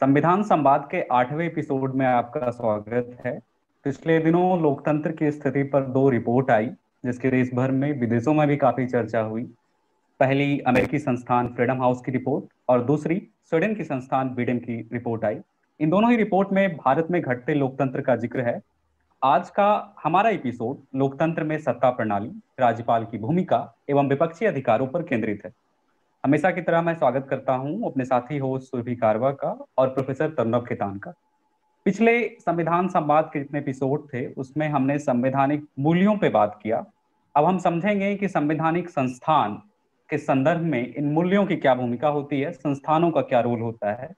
संविधान संवाद के आठवें एपिसोड में आपका स्वागत है। पिछले दिनों लोकतंत्र की स्थिति पर दो रिपोर्ट आई, जिसके देश भर में विदेशों में भी काफ़ी चर्चा हुई। पहली, अमेरिकी संस्थान फ्रीडम हाउस की रिपोर्ट, और दूसरी, स्वीडन की संस्थान बीडन की रिपोर्ट आई। इन दोनों ही रिपोर्ट में भारत में घटते लोकतंत्र का ज़िक्र है। आज का हमारा एपिसोड लोकतंत्र में सत्ता प्रणाली, राज्यपाल की भूमिका, एवं विपक्षी अधिकारों पर केंद्रित है। हमेशा की तरह मैं स्वागत करता हूँ अपने साथी होस्ट सुरभि कारवा का और प्रोफेसर तरुणव खेतान का। पिछले संविधान संवाद के जितने एपिसोड थे, उसमें हमने संवैधानिक मूल्यों पे बात किया। अब हम समझेंगे कि संवैधानिक संस्थान के संदर्भ में इन मूल्यों की क्या भूमिका होती है, संस्थानों का क्या रोल होता है।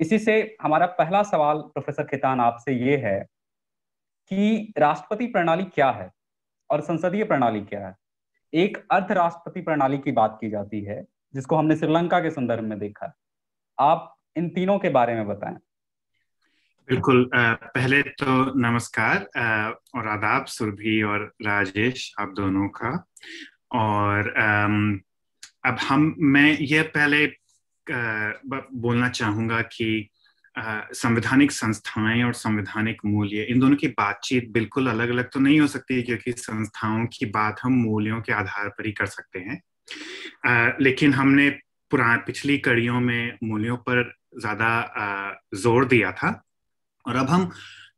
इसी से हमारा पहला सवाल प्रोफेसर खेतान आपसे ये है कि राष्ट्रपति प्रणाली क्या है और संसदीय प्रणाली क्या है? एक अर्ध राष्ट्रपति प्रणाली की बात की जाती है जिसको हमने श्रीलंका के संदर्भ में देखा। आप इन तीनों के बारे में बताएँ। बिल्कुल पहले तो नमस्कार और आदाब, सुरभि और राजेश, आप दोनों का। और अब हम, मैं ये पहले बोलना चाहूँगा कि संवैधानिक संस्थाएँ और संवैधानिक मूल्य, इन दोनों की बातचीत बिल्कुल अलग अलग तो नहीं हो सकती, क्योंकि संस्थाओं की बात हम मूल्यों के आधार पर ही कर सकते हैं। लेकिन हमने पुरा पिछली कड़ियों में मूल्यों पर ज़्यादा ज़ोर दिया था। और अब हम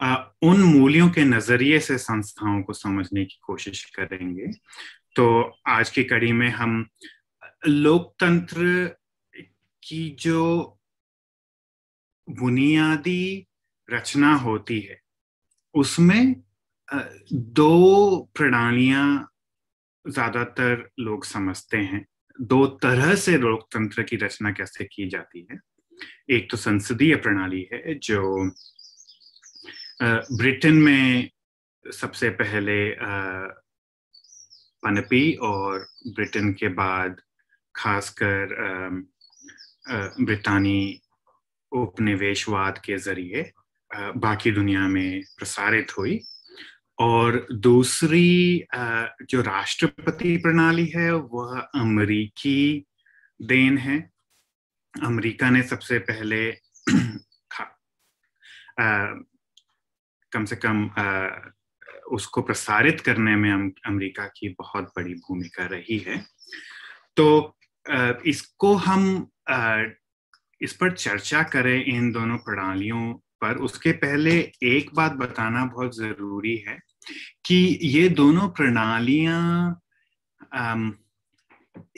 आ, उन मूल्यों के नज़रिए से संस्थाओं को समझने की कोशिश करेंगे। तो आज की कड़ी में हम लोकतंत्र की जो बुनियादी रचना होती है उसमें दो प्रणालियाँ ज़्यादातर लोग समझते हैं, दो तरह से लोकतंत्र की रचना कैसे की जाती है। एक तो संसदीय प्रणाली है, जो ब्रिटेन में सबसे पहले पनपी और ब्रिटेन के बाद खासकर ब्रितानी उपनिवेशवाद के ज़रिए बाकी दुनिया में प्रसारित हुई। और दूसरी जो राष्ट्रपति प्रणाली है वह अमरीकी देन है। अमेरिका ने सबसे पहले आ, कम से कम आ, उसको प्रसारित करने में अमेरिका की बहुत बड़ी भूमिका रही है। तो आ, इसको हम आ, इस पर चर्चा करें इन दोनों प्रणालियों पर। उसके पहले एक बात बताना बहुत ज़रूरी है। कि ये दोनों प्रणालियाँ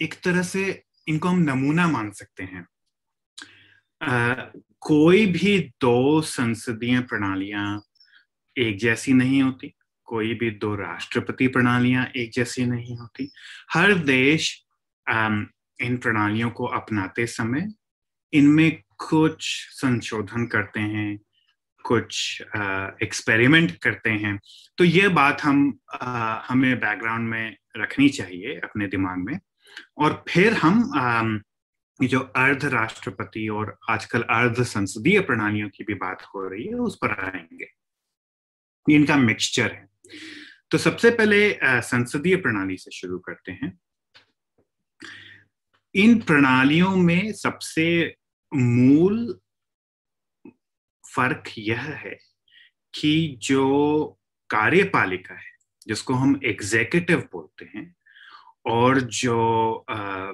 एक तरह से इनको हम नमूना मान सकते हैं। आ, कोई भी दो संसदीय प्रणालियाँ एक जैसी नहीं होती कोई भी दो राष्ट्रपति प्रणालियाँ एक जैसी नहीं होती। हर देश आ, इन प्रणालियों को अपनाते समय इनमें कुछ संशोधन करते हैं कुछ एक्सपेरिमेंट करते हैं तो ये बात हम हमें बैकग्राउंड में रखनी चाहिए अपने दिमाग में। और फिर हम जो अर्ध राष्ट्रपति और आजकल अर्ध संसदीय प्रणालियों की भी बात हो रही है, उस पर आएँगे। इनका मिक्सचर है। तो सबसे पहले संसदीय प्रणाली से शुरू करते हैं। इन प्रणालियों में सबसे मूल फ़र्क यह है कि जो कार्यपालिका है, जिसको हम एग्जेक्यूटिव बोलते हैं, और जो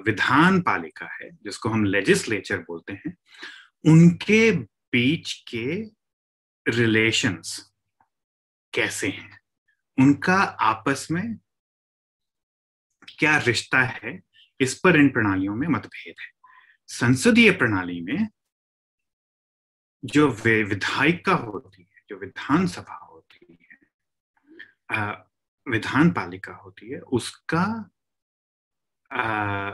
विधान पालिका है, जिसको हम लेजिस्लेचर बोलते हैं, उनके बीच के रिलेशंस कैसे हैं? उनका आपस में क्या रिश्ता है? इस पर इन प्रणालियों में मतभेद है। संसदीय प्रणाली में जो विधायिका होती है जो विधानसभा होती है विधान पालिका होती है उसका आ,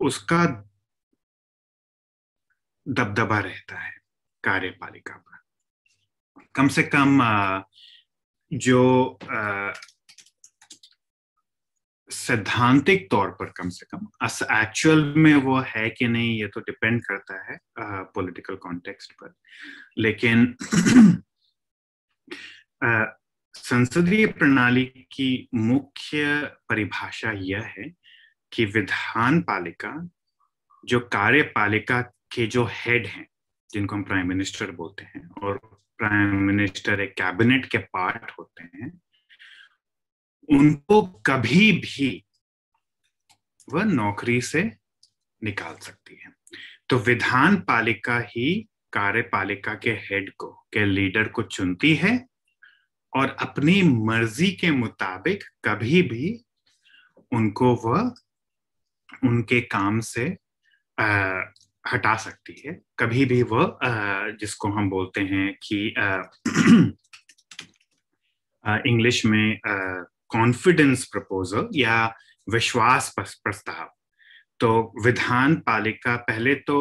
उसका दबदबा रहता है कार्यपालिका पर। कम से कम आ, जो आ, सैद्धांतिक तौर पर कम से कम, अस एक्चुअल में वो है कि नहीं, ये तो डिपेंड करता है पॉलिटिकल कॉन्टेक्स्ट पर। लेकिन संसदीय प्रणाली की मुख्य परिभाषा यह है कि विधान पालिका, जो कार्यपालिका के जो हेड हैं, जिनको हम प्राइम मिनिस्टर बोलते हैं, और प्राइम मिनिस्टर एक कैबिनेट के पार्ट होते हैं उनको कभी भी वह नौकरी से निकाल सकती है। तो विधान पालिका ही कार्यपालिका के हेड को के लीडर को चुनती है और अपनी मर्ज़ी के मुताबिक कभी भी उनको वह उनके काम से आ, हटा सकती है। कभी भी वह जिसको हम बोलते हैं कि इंग्लिश में कॉन्फिडेंस प्रपोजल या विश्वास प्रस्ताव। तो विधान पालिका पहले तो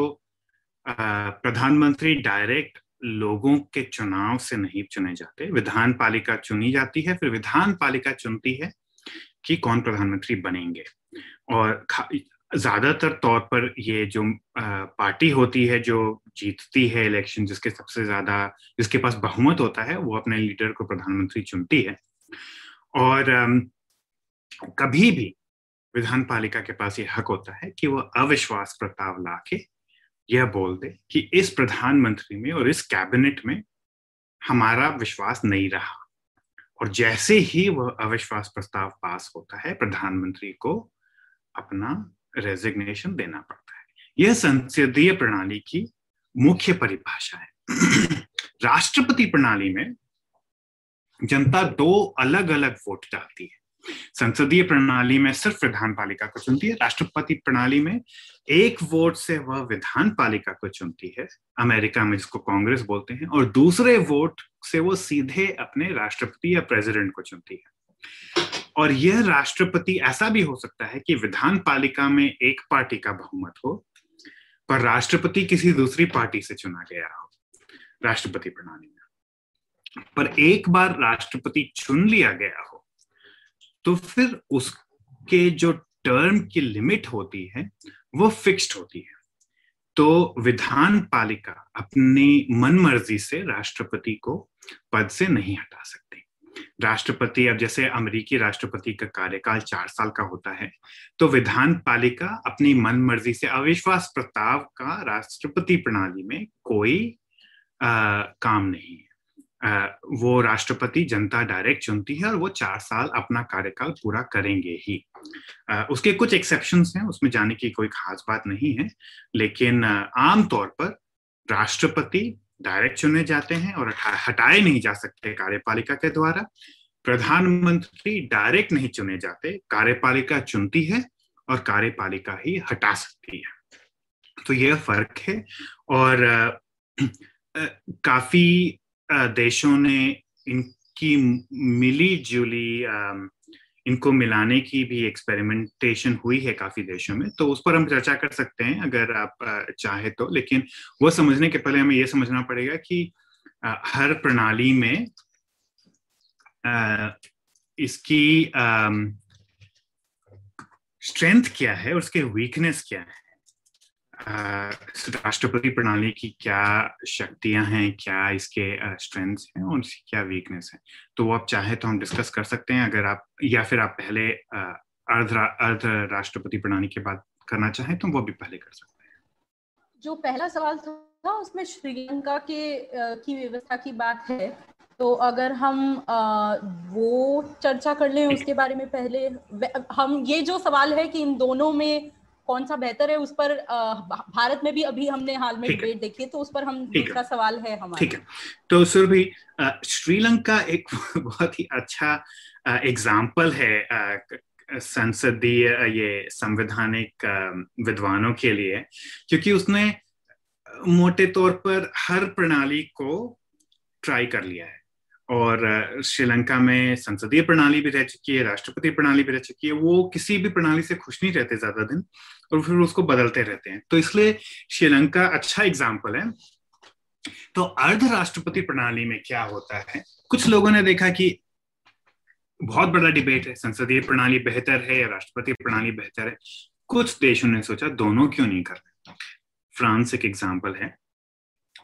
प्रधानमंत्री डायरेक्ट लोगों के चुनाव से नहीं चुने जाते। विधान पालिका चुनी जाती है, फिर विधान पालिका चुनती है कि कौन प्रधानमंत्री बनेंगे। और ज़्यादातर तौर पर ये जो पार्टी होती है, जो जीतती है इलेक्शन, जिसके सबसे ज़्यादा, जिसके पास बहुमत होता है, वो अपने लीडर को प्रधानमंत्री चुनती है। और कभी भी विधान पालिका के पास ये हक होता है कि वो अविश्वास प्रस्ताव ला के यह बोल दे कि इस प्रधानमंत्री में और इस कैबिनेट में हमारा विश्वास नहीं रहा। और जैसे ही वह अविश्वास प्रस्ताव पास होता है, प्रधानमंत्री को अपना रेजिग्नेशन देना पड़ता है। यह संसदीय प्रणाली की मुख्य परिभाषा है। राष्ट्रपति प्रणाली में जनता दो अलग अलग वोट डालती है। संसदीय प्रणाली में सिर्फ़ विधान पालिका को चुनती है, राष्ट्रपति प्रणाली में एक वोट से वह विधान पालिका को चुनती है, अमेरिका में जिसको कांग्रेस बोलते हैं, और दूसरे वोट से वो सीधे अपने राष्ट्रपति या प्रेसिडेंट को चुनती है। और यह राष्ट्रपति, ऐसा भी हो सकता है कि विधान पालिका में एक पार्टी का बहुमत हो, पर राष्ट्रपति किसी दूसरी पार्टी से चुना गया हो, राष्ट्रपति प्रणाली पर एक बार राष्ट्रपति चुन लिया गया हो तो फिर उसके जो टर्म की लिमिट होती है वो फिक्स्ड होती है। तो विधान पालिका अपनी मनमर्जी से राष्ट्रपति को पद से नहीं हटा सकती। राष्ट्रपति अब जैसे अमेरिकी राष्ट्रपति का कार्यकाल चार साल का होता है तो विधान पालिका अपनी मन मर्ज़ी से अविश्वास प्रस्ताव का राष्ट्रपति प्रणाली में कोई आ, काम नहीं वो राष्ट्रपति जनता डायरेक्ट चुनती है और वो चार साल अपना कार्यकाल पूरा करेंगे ही। उसके कुछ एक्सेप्शन हैं, उसमें जाने की कोई खास बात नहीं है, लेकिन आमतौर पर राष्ट्रपति डायरेक्ट चुने जाते हैं और हटाए नहीं जा सकते कार्यपालिका के द्वारा। प्रधानमंत्री डायरेक्ट नहीं चुने जाते, कार्यपालिका चुनती है और कार्यपालिका ही हटा सकती है। तो यह फ़र्क है और काफ़ी देशों ने इनकी मिली जुली इनको मिलाने की भी एक्सपेरिमेंटेशन हुई है काफ़ी देशों में तो उस पर हम चर्चा कर सकते हैं अगर आप चाहे तो। लेकिन वो समझने के पहले हमें ये समझना पड़ेगा कि हर प्रणाली में इसकी स्ट्रेंथ क्या है, उसके वीकनेस क्या है। राष्ट्रपति प्रणाली की क्या शक्तियाँ हैं क्या इसके स्ट्रेंथ्स हैं और इसकी क्या वीकनेस है? तो वो आप चाहे तो हम डिस्कस कर सकते हैं अगर आप या फिर आप पहले अर्ध अर्ध राष्ट्रपति प्रणाली के बात करना चाहें तो वो भी पहले कर सकते हैं। जो पहला सवाल था उसमें श्रीलंका के की व्यवस्था की बात है। तो अगर हम आ, वो चर्चा कर लें उसके बारे में पहले हम ये जो सवाल है कि इन दोनों में कौन सा बेहतर है उस पर भारत में भी अभी हमने हाल में डिबेट देखी है तो उस पर हम दूसरा सवाल है हमारा। ठीक है। तो सुरभि श्रीलंका एक बहुत ही अच्छा एग्ज़ाम्पल है संसदीय ये संवैधानिक विद्वानों के लिए क्योंकि उसने मोटे तौर पर हर प्रणाली को ट्राई कर लिया है। और श्रीलंका में संसदीय प्रणाली भी रह चुकी है, राष्ट्रपति प्रणाली भी रह चुकी है, वो किसी भी प्रणाली से खुश नहीं रहते ज़्यादा दिन और फिर उसको बदलते रहते हैं। तो इसलिए श्रीलंका अच्छा एग्ज़ाम्पल है। तो अर्ध राष्ट्रपति प्रणाली में क्या होता है? कुछ लोगों ने देखा कि बहुत बड़ा डिबेट है, संसदीय प्रणाली बेहतर है या राष्ट्रपति प्रणाली बेहतर है। कुछ देशों ने सोचा दोनों क्यों नहीं कर रहे फ्रांस एक एग्ज़ाम्पल है।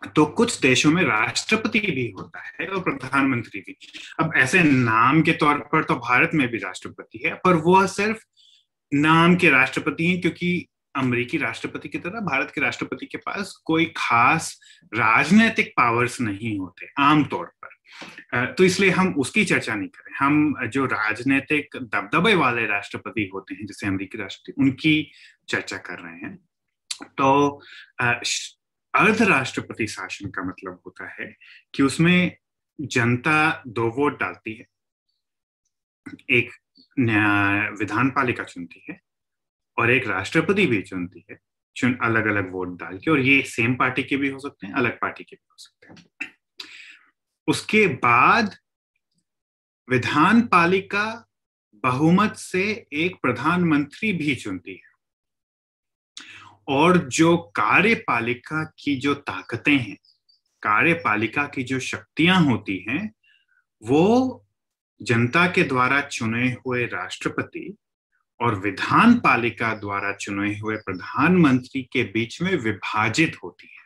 तो कुछ देशों में राष्ट्रपति भी होता है और प्रधानमंत्री भी। अब ऐसे नाम के तौर पर तो भारत में भी राष्ट्रपति है, पर वह सिर्फ़ नाम के राष्ट्रपति हैं, क्योंकि अमेरिकी राष्ट्रपति की तरह भारत के राष्ट्रपति के पास कोई खास राजनीतिक पावर्स नहीं होते आमतौर पर। तो इसलिए हम उसकी चर्चा नहीं करें। हम जो राजनीतिक दबदबे वाले राष्ट्रपति होते हैं, जैसे अमेरिकी राष्ट्रपति, उनकी चर्चा कर रहे हैं। तो अर्ध राष्ट्रपति शासन का मतलब होता है कि उसमें जनता दो वोट डालती है। एक विधान पालिका चुनती है और एक राष्ट्रपति भी चुनती है। चुन अलग अलग वोट डाल के और ये सेम पार्टी के भी हो सकते हैं, अलग पार्टी के भी हो सकते हैं। उसके बाद विधान पालिका बहुमत से एक प्रधानमंत्री भी चुनती है। और जो कार्यपालिका की जो ताकतें हैं, कार्यपालिका की जो शक्तियाँ होती हैं, वो जनता के द्वारा चुने हुए राष्ट्रपति और विधान पालिका द्वारा चुने हुए प्रधानमंत्री के बीच में विभाजित होती है।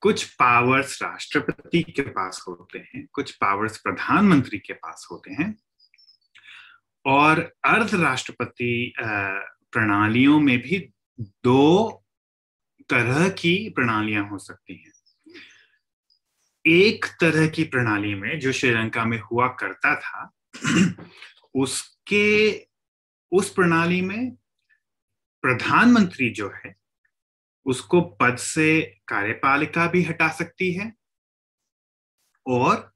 कुछ पावर्स राष्ट्रपति के पास होते हैं, कुछ पावर्स प्रधानमंत्री के पास होते हैं और अर्ध राष्ट्रपति प्रणालियों में भी दो तरह की प्रणालियाँ हो सकती हैं। एक तरह की प्रणाली में जो श्रीलंका में हुआ करता था, उसके, उस प्रणाली में प्रधानमंत्री जो है, उसको पद से कार्यपालिका भी हटा सकती है और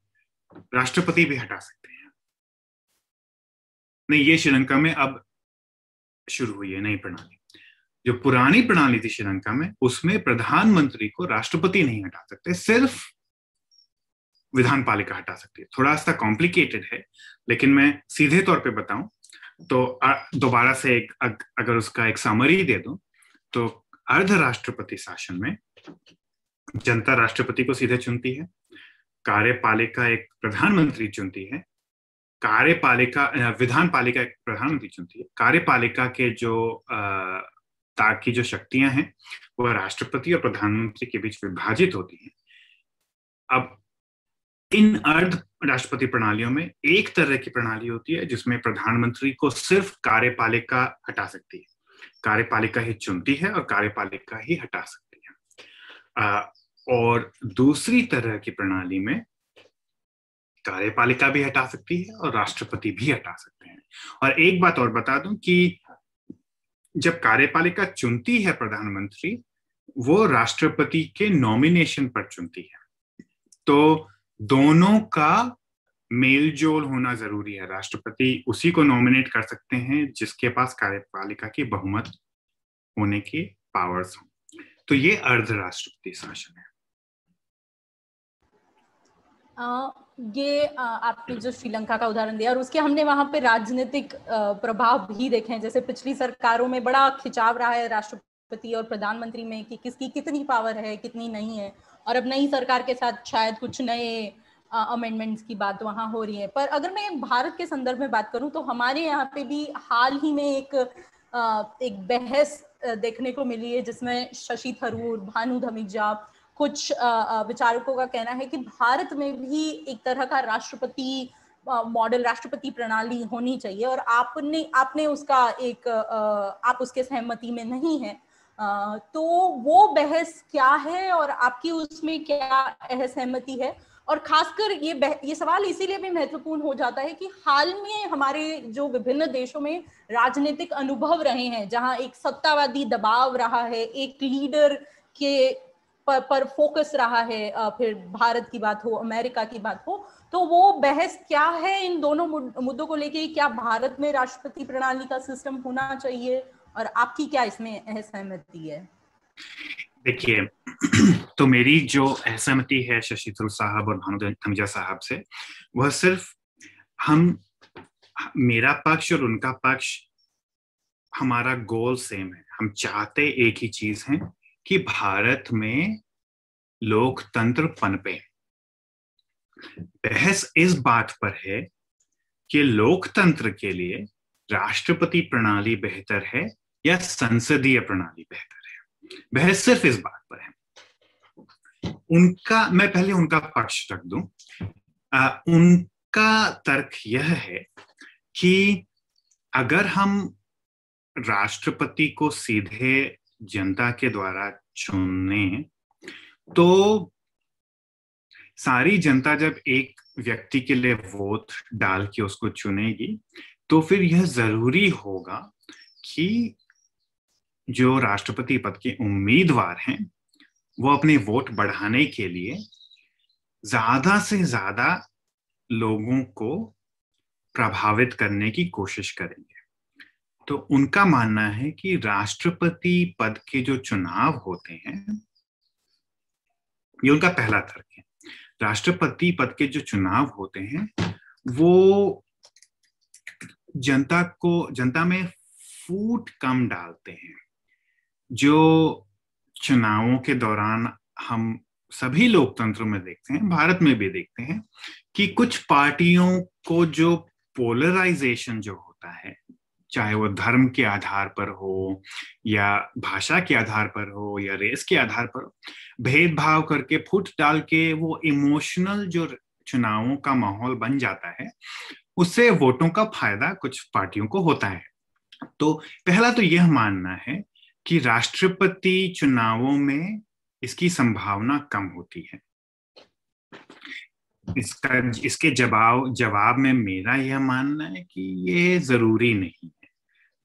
राष्ट्रपति भी हटा सकते हैं। नहीं, ये श्रीलंका में अब शुरू हुई है नई प्रणाली। जो पुरानी प्रणाली थी श्रीलंका में, उसमें प्रधानमंत्री को राष्ट्रपति नहीं हटा सकते, सिर्फ़ विधान पालिका हटा सकती है। थोड़ा सा कॉम्प्लिकेटेड है, लेकिन मैं सीधे तौर पे बताऊँ तो दोबारा से एक अगर उसका एक समरी दे दूँ तो अर्ध राष्ट्रपति शासन में जनता राष्ट्रपति को सीधे चुनती है, कार्यपालिका एक प्रधानमंत्री चुनती है, कार्यपालिका विधान पालिका एक प्रधानमंत्री चुनती है, कार्यपालिका के जो ताकि जो शक्तियाँ हैं वह राष्ट्रपति और प्रधानमंत्री के बीच विभाजित होती हैं। अब इन अर्ध राष्ट्रपति प्रणालियों में एक तरह की प्रणाली होती है जिसमें प्रधानमंत्री को सिर्फ़ कार्यपालिका हटा सकती है। कार्यपालिका ही चुनती है और कार्यपालिका ही हटा सकती है। आ, और दूसरी तरह की प्रणाली में कार्यपालिका भी हटा सकती है और राष्ट्रपति भी हटा सकते हैं। और एक बात और बता दूँ कि जब कार्यपालिका चुनती है प्रधानमंत्री, वो राष्ट्रपति के नॉमिनेशन पर चुनती है। तो दोनों का मेल जोल होना ज़रूरी है। राष्ट्रपति उसी को नॉमिनेट कर सकते हैं जिसके पास कार्यपालिका की बहुमत होने के पावर्स हो। तो ये अर्ध राष्ट्रपति शासन है। ये आपने जो श्रीलंका का उदाहरण दिया और उसके हमने वहाँ पे राजनीतिक प्रभाव भी देखे हैं। जैसे पिछली सरकारों में बड़ा खिंचाव रहा है राष्ट्रपति और प्रधानमंत्री में कि किसकी कितनी पावर है, कितनी नहीं है और अब नई सरकार के साथ शायद कुछ नए अमेंडमेंट्स की बात वहाँ हो रही है। पर अगर मैं भारत के संदर्भ में बात करूँ तो हमारे यहाँ पे भी हाल ही में एक एक बहस देखने को मिली है जिसमें शशि थरूर, भानु धमीजा कुछ विचारकों का कहना है कि भारत में भी एक तरह का राष्ट्रपति मॉडल राष्ट्रपति प्रणाली होनी चाहिए और आपने आपने उसका एक आप उसके सहमति में नहीं है। तो वो बहस क्या है और आपकी उसमें क्या सहमति है? और खासकर ये बह, ये सवाल इसीलिए भी महत्वपूर्ण हो जाता है कि हाल में हमारे जो विभिन्न देशों में राजनीतिक अनुभव रहे हैं जहाँ एक सत्तावादी दबाव रहा है एक लीडर के पर, पर फोकस रहा है फिर भारत की बात हो अमेरिका की बात हो तो वो बहस क्या है इन दोनों मुद्दों को लेके क्या भारत में राष्ट्रपति प्रणाली का सिस्टम होना चाहिए और आपकी क्या इसमें असहमति है? देखिए तो मेरी जो असहमति है शशि थरूर साहब और भानु थमीजा साहब से वह सिर्फ़ हम मेरा पक्ष और उनका पक्ष हमारा गोल सेम है। हम चाहते एक ही चीज़ है कि भारत में लोकतंत्र पनपे बहस इस बात पर है कि लोकतंत्र के लिए राष्ट्रपति प्रणाली बेहतर है या संसदीय प्रणाली बेहतर है। बहस सिर्फ़ इस बात पर है। उनका मैं पहले उनका पक्ष रख दूँ। आ, उनका तर्क यह है कि अगर हम राष्ट्रपति को सीधे जनता के द्वारा चुनने तो सारी जनता जब एक व्यक्ति के लिए वोट डाल के उसको चुनेगी तो फिर यह ज़रूरी होगा कि जो राष्ट्रपति पद के उम्मीदवार हैं, वो अपने वोट बढ़ाने के लिए ज़्यादा से ज़्यादा लोगों को प्रभावित करने की कोशिश करेंगे। तो उनका मानना है कि राष्ट्रपति पद के जो चुनाव होते हैं, ये उनका पहला तर्क है। राष्ट्रपति पद के जो चुनाव होते हैं, वो जनता को, जनता में फूट कम डालते हैं। जो चुनावों के दौरान हम सभी लोकतंत्रों में देखते हैं, भारत में भी देखते हैं, कि कुछ पार्टियों को जो पोलराइजेशन जो होता है चाहे वो धर्म के आधार पर हो या भाषा के आधार पर हो या रेस के आधार पर हो, भेदभाव करके फुट डाल के वो इमोशनल जो चुनावों का माहौल बन जाता है, उससे वोटों का फ़ायदा कुछ पार्टियों को होता है। तो पहला तो यह मानना है कि राष्ट्रपति चुनावों में इसकी संभावना कम होती है। इसका, इसके जवाब जवाब में मेरा यह मानना है कि ये ज़रूरी नहीं।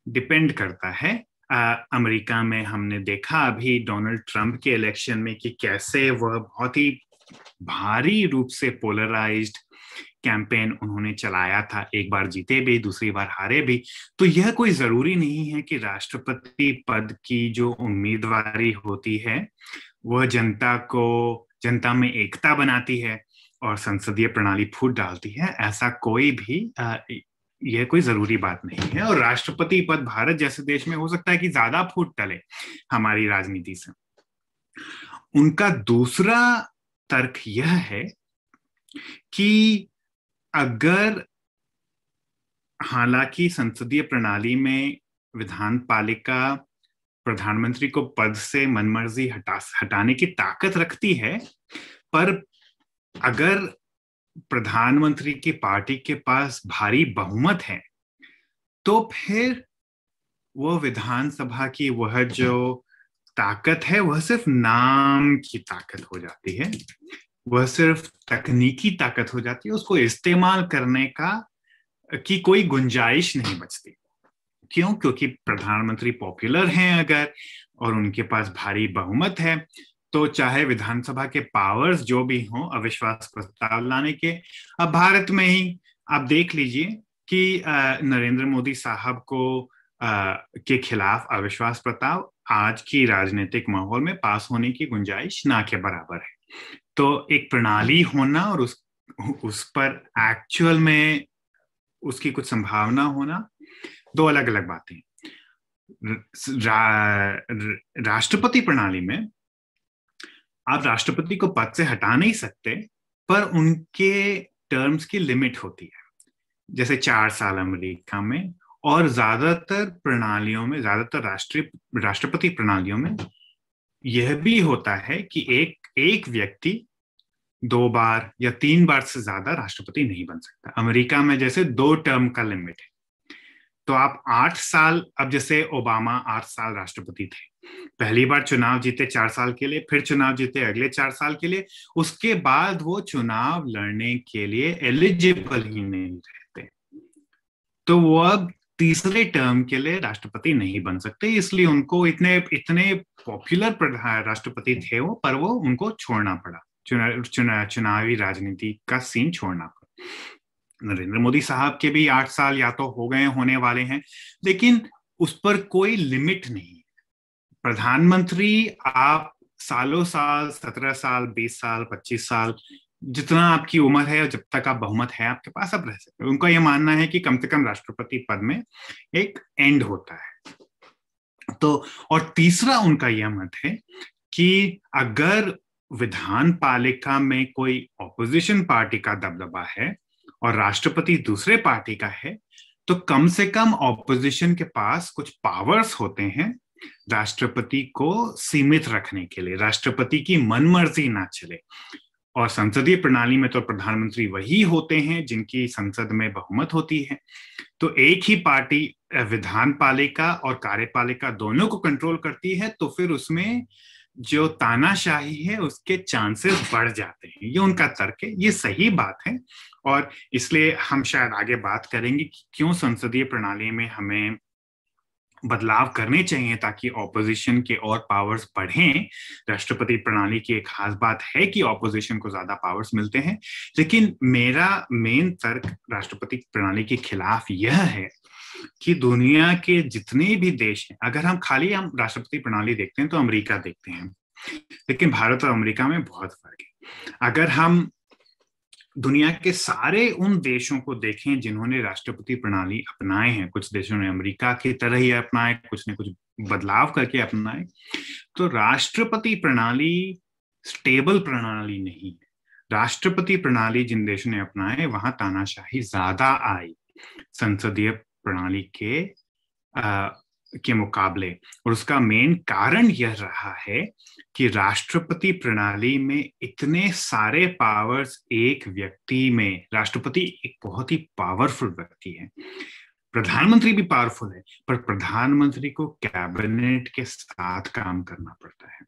डिपेंड करता है। आ, अमेरिका में हमने देखा अभी डोनाल्ड ट्रंप के इलेक्शन में कि कैसे वह बहुत ही भारी रूप से पोलराइज्ड कैंपेन उन्होंने चलाया था। एक बार जीते भी दूसरी बार हारे भी। तो यह कोई ज़रूरी नहीं है कि राष्ट्रपति पद की जो उम्मीदवारी होती है वह जनता को जनता में एकता बनाती है और संसदीय प्रणाली फूट डालती है। ऐसा कोई भी यह कोई ज़रूरी बात नहीं है। और राष्ट्रपति पद भारत जैसे देश में हो सकता है कि ज़्यादा फूट टले हमारी राजनीति से। उनका दूसरा तर्क यह है कि अगर हालाँकि संसदीय प्रणाली में विधान पालिका प्रधानमंत्री को पद से मनमर्जी हटा, हटाने की ताकत रखती है, पर अगर प्रधानमंत्री की पार्टी के पास भारी बहुमत है तो फिर वो विधानसभा की वह जो ताकत है, वह सिर्फ़ नाम की ताकत हो जाती है। वह सिर्फ़ तकनीकी ताकत हो जाती है, उसको इस्तेमाल करने का, की कोई गुंजाइश नहीं बचती। क्यों? क्योंकि प्रधानमंत्री पॉपुलर हैं अगर, और उनके पास भारी बहुमत है तो चाहे विधानसभा के पावर्स जो भी हों अविश्वास प्रस्ताव लाने के अब भारत में ही आप देख लीजिए कि नरेंद्र मोदी साहब को के खिलाफ अविश्वास प्रस्ताव आज की राजनीतिक माहौल में पास होने की गुंजाइश ना के बराबर है। तो एक प्रणाली होना और उस उस पर एक्चुअल में उसकी कुछ संभावना होना दो अलग अलग बातें रा, राष्ट्रपति प्रणाली में आप राष्ट्रपति को पद से हटा नहीं सकते, पर उनके टर्म्स की लिमिट होती है। जैसे चार साल अमेरिका में और ज़्यादातर प्रणालियों में, ज़्यादातर राष्ट्रीय, राष्ट्रपति प्रणालियों में यह भी होता है कि एक एक व्यक्ति दो बार या तीन बार से ज़्यादा राष्ट्रपति नहीं बन सकता। अमेरिका में जैसे दो टर्म का लिमिट है। तो आप आठ साल अब जैसे ओबामा आठ साल राष्ट्रपति थे। पहली बार चुनाव जीते चार साल के लिए फिर चुनाव जीते अगले चार साल के लिए उसके बाद वो चुनाव लड़ने के लिए एलिजिबल ही नहीं रहते। तो वो अब तीसरे टर्म के लिए राष्ट्रपति नहीं बन सकते इसलिए उनको इतने इतने पॉपुलर राष्ट्रपति थे वो पर वो उनको छोड़ना पड़ा। चुना, चुना, चुनावी राजनीति का सीन छोड़ना पड़ा। नरेंद्र मोदी साहब के भी आठ साल या तो हो गए, होने वाले हैं। लेकिन उस पर कोई लिमिट नहीं। प्रधानमंत्री, आप सालों साल, सत्रह साल, बीस साल, पच्चीस साल, जितना आपकी उम्र है और जब तक आप बहुमत है, आपके पास आप रह सकते उनका यह मानना है कि कम से कम राष्ट्रपति पद में एक एंड होता है। तो और तीसरा उनका यह मत है कि अगर विधान पालिका में कोई ऑपोजिशन पार्टी का दबदबा है और राष्ट्रपति दूसरे पार्टी का है तो कम से कम ऑपोजिशन के पास कुछ पावर्स होते हैं राष्ट्रपति को सीमित रखने के लिए, राष्ट्रपति की मनमर्जी ना चले। और संसदीय प्रणाली में तो प्रधानमंत्री वही होते हैं जिनकी संसद में बहुमत होती है। तो एक ही पार्टी विधान पालिका और कार्यपालिका दोनों को कंट्रोल करती है तो फिर उसमें जो तानाशाही है, उसके चांसेस बढ़ जाते हैं। ये उनका तर्क है, ये सही बात है। और इसलिए हम शायद आगे बात करेंगे कि क्यों संसदीय प्रणाली में हमें बदलाव करने चाहिए ताकि ऑपोजिशन के और पावर्स बढ़ें। राष्ट्रपति प्रणाली की एक खास बात है कि ऑपोजिशन को ज़्यादा पावर्स मिलते हैं। लेकिन मेरा मेन तर्क राष्ट्रपति प्रणाली के खिलाफ यह है कि दुनिया के जितने भी देश हैं, अगर हम खाली हम राष्ट्रपति प्रणाली देखते हैं तो अमेरिका देखते हैं। लेकिन भारत और अमेरिका में बहुत फ़र्क है। अगर हम दुनिया के सारे उन देशों को देखें जिन्होंने राष्ट्रपति प्रणाली अपनाए हैं। कुछ देशों ने अमेरिका की तरह ही अपनाए, कुछ ने कुछ बदलाव करके अपनाए। तो राष्ट्रपति प्रणाली स्टेबल प्रणाली नहीं राष्ट्रपति प्रणाली जिन देशों ने अपनाए, वहाँ तानाशाही ज़्यादा आई। संसदीय प्रणाली के के मुकाबले। और उसका मेन कारण यह रहा है कि राष्ट्रपति प्रणाली में इतने सारे पावर्स एक व्यक्ति में, राष्ट्रपति एक बहुत ही पावरफुल व्यक्ति है। प्रधानमंत्री भी पावरफुल है, पर प्रधानमंत्री को कैबिनेट के साथ काम करना पड़ता है।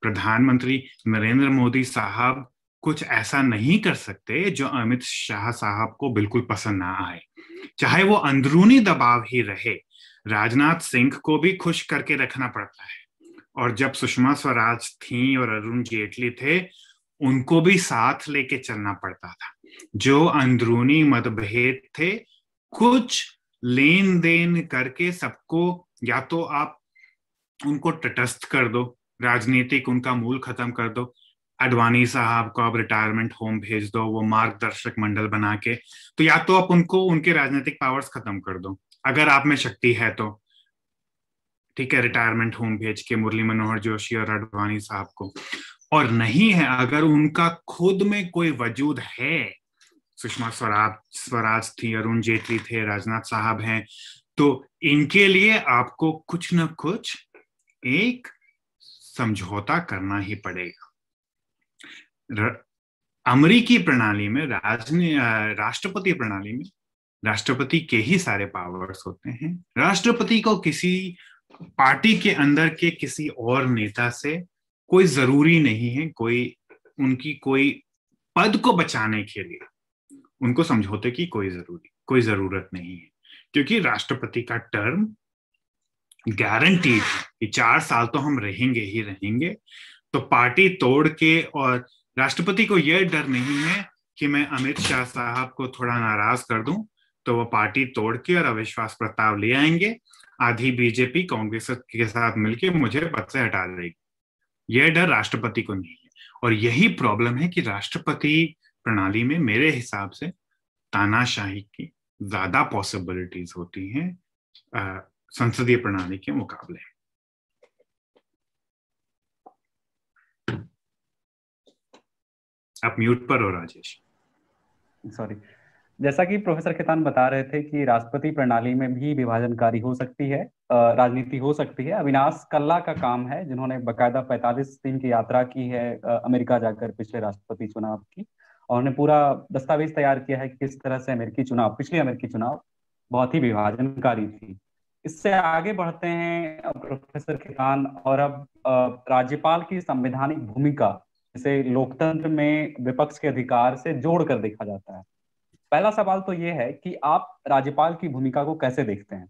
प्रधानमंत्री नरेंद्र मोदी साहब कुछ ऐसा नहीं कर सकते जो अमित शाह साहब को बिल्कुल पसंद ना आए। चाहे वो अंदरूनी दबाव ही रहे राजनाथ सिंह को भी खुश करके रखना पड़ता है। और जब सुषमा स्वराज थी और अरुण जेटली थे, उनको भी साथ लेके चलना पड़ता था। जो अंदरूनी मतभेद थे, कुछ लेन देन करके सबको या तो आप उनको तटस्थ कर दो, राजनीतिक उनका मूल खत्म कर दो, अडवाणी साहब को आप रिटायरमेंट होम भेज दो, वो मार्गदर्शक मंडल बना के तो या तो आप उनको, उनके राजनीतिक पावर्स खत्म कर दो। अगर आप में शक्ति है तो। ठीक है रिटायरमेंट होम भेज के मुरली मनोहर जोशी और अडवाणी साहब को। और नहीं है, अगर उनका खुद में कोई वजूद है, सुषमा स्वराज स्वराज थी, अरुण जेटली थे, राजनाथ साहब हैं तो इनके लिए आपको कुछ ना कुछ एक समझौता करना ही पड़ेगा। अमरीकी प्रणाली में, राजनी राष्ट्रपति प्रणाली में राष्ट्रपति के ही सारे पावर्स होते हैं। राष्ट्रपति को किसी पार्टी के अंदर के किसी और नेता से कोई ज़रूरी नहीं है, कोई उनकी कोई पद को बचाने के लिए। उनको समझौते की कोई ज़रूरी, कोई ज़रूरत नहीं है। क्योंकि राष्ट्रपति का टर्म गारंटीड कि चार साल तो हम रहेंगे ही रहेंगे। तो पार्टी तोड़ के और राष्ट्रपति को यह डर नहीं है कि मैं अमित शाह साहब को थोड़ा नाराज़ कर दूँ। तो वो पार्टी तोड़ के और अविश्वास प्रस्ताव ले आएँगे। आधी बीजेपी कांग्रेस के साथ मिलकर मुझे पद से हटा देगी। यह डर राष्ट्रपति को नहीं है। और यही प्रॉब्लम है कि राष्ट्रपति प्रणाली में मेरे हिसाब से तानाशाही की ज़्यादा पॉसिबिलिटीज होती हैं संसदीय प्रणाली के मुकाबले। आप म्यूट पर हो, राजेश। सॉरी जैसा कि प्रोफेसर खेतान बता रहे थे कि राष्ट्रपति प्रणाली में भी विभाजनकारी हो सकती है राजनीति हो सकती है। अविनाश कल्ला का काम है, जिन्होंने बकायदा 45 दिन की यात्रा की है अमेरिका जाकर पिछले राष्ट्रपति चुनाव की। और उन्होंने पूरा दस्तावेज़ तैयार किया है कि किस तरह से अमेरिकी चुनाव, पिछले अमेरिकी चुनाव बहुत ही विभाजनकारी थी। इससे आगे बढ़ते हैं प्रोफेसर खेतान। और अब राज्यपाल की संवैधानिक भूमिका, जिसे लोकतंत्र में विपक्ष के अधिकार से जोड़कर देखा जाता है। पहला सवाल तो ये है कि आप राज्यपाल की भूमिका को कैसे देखते हैं?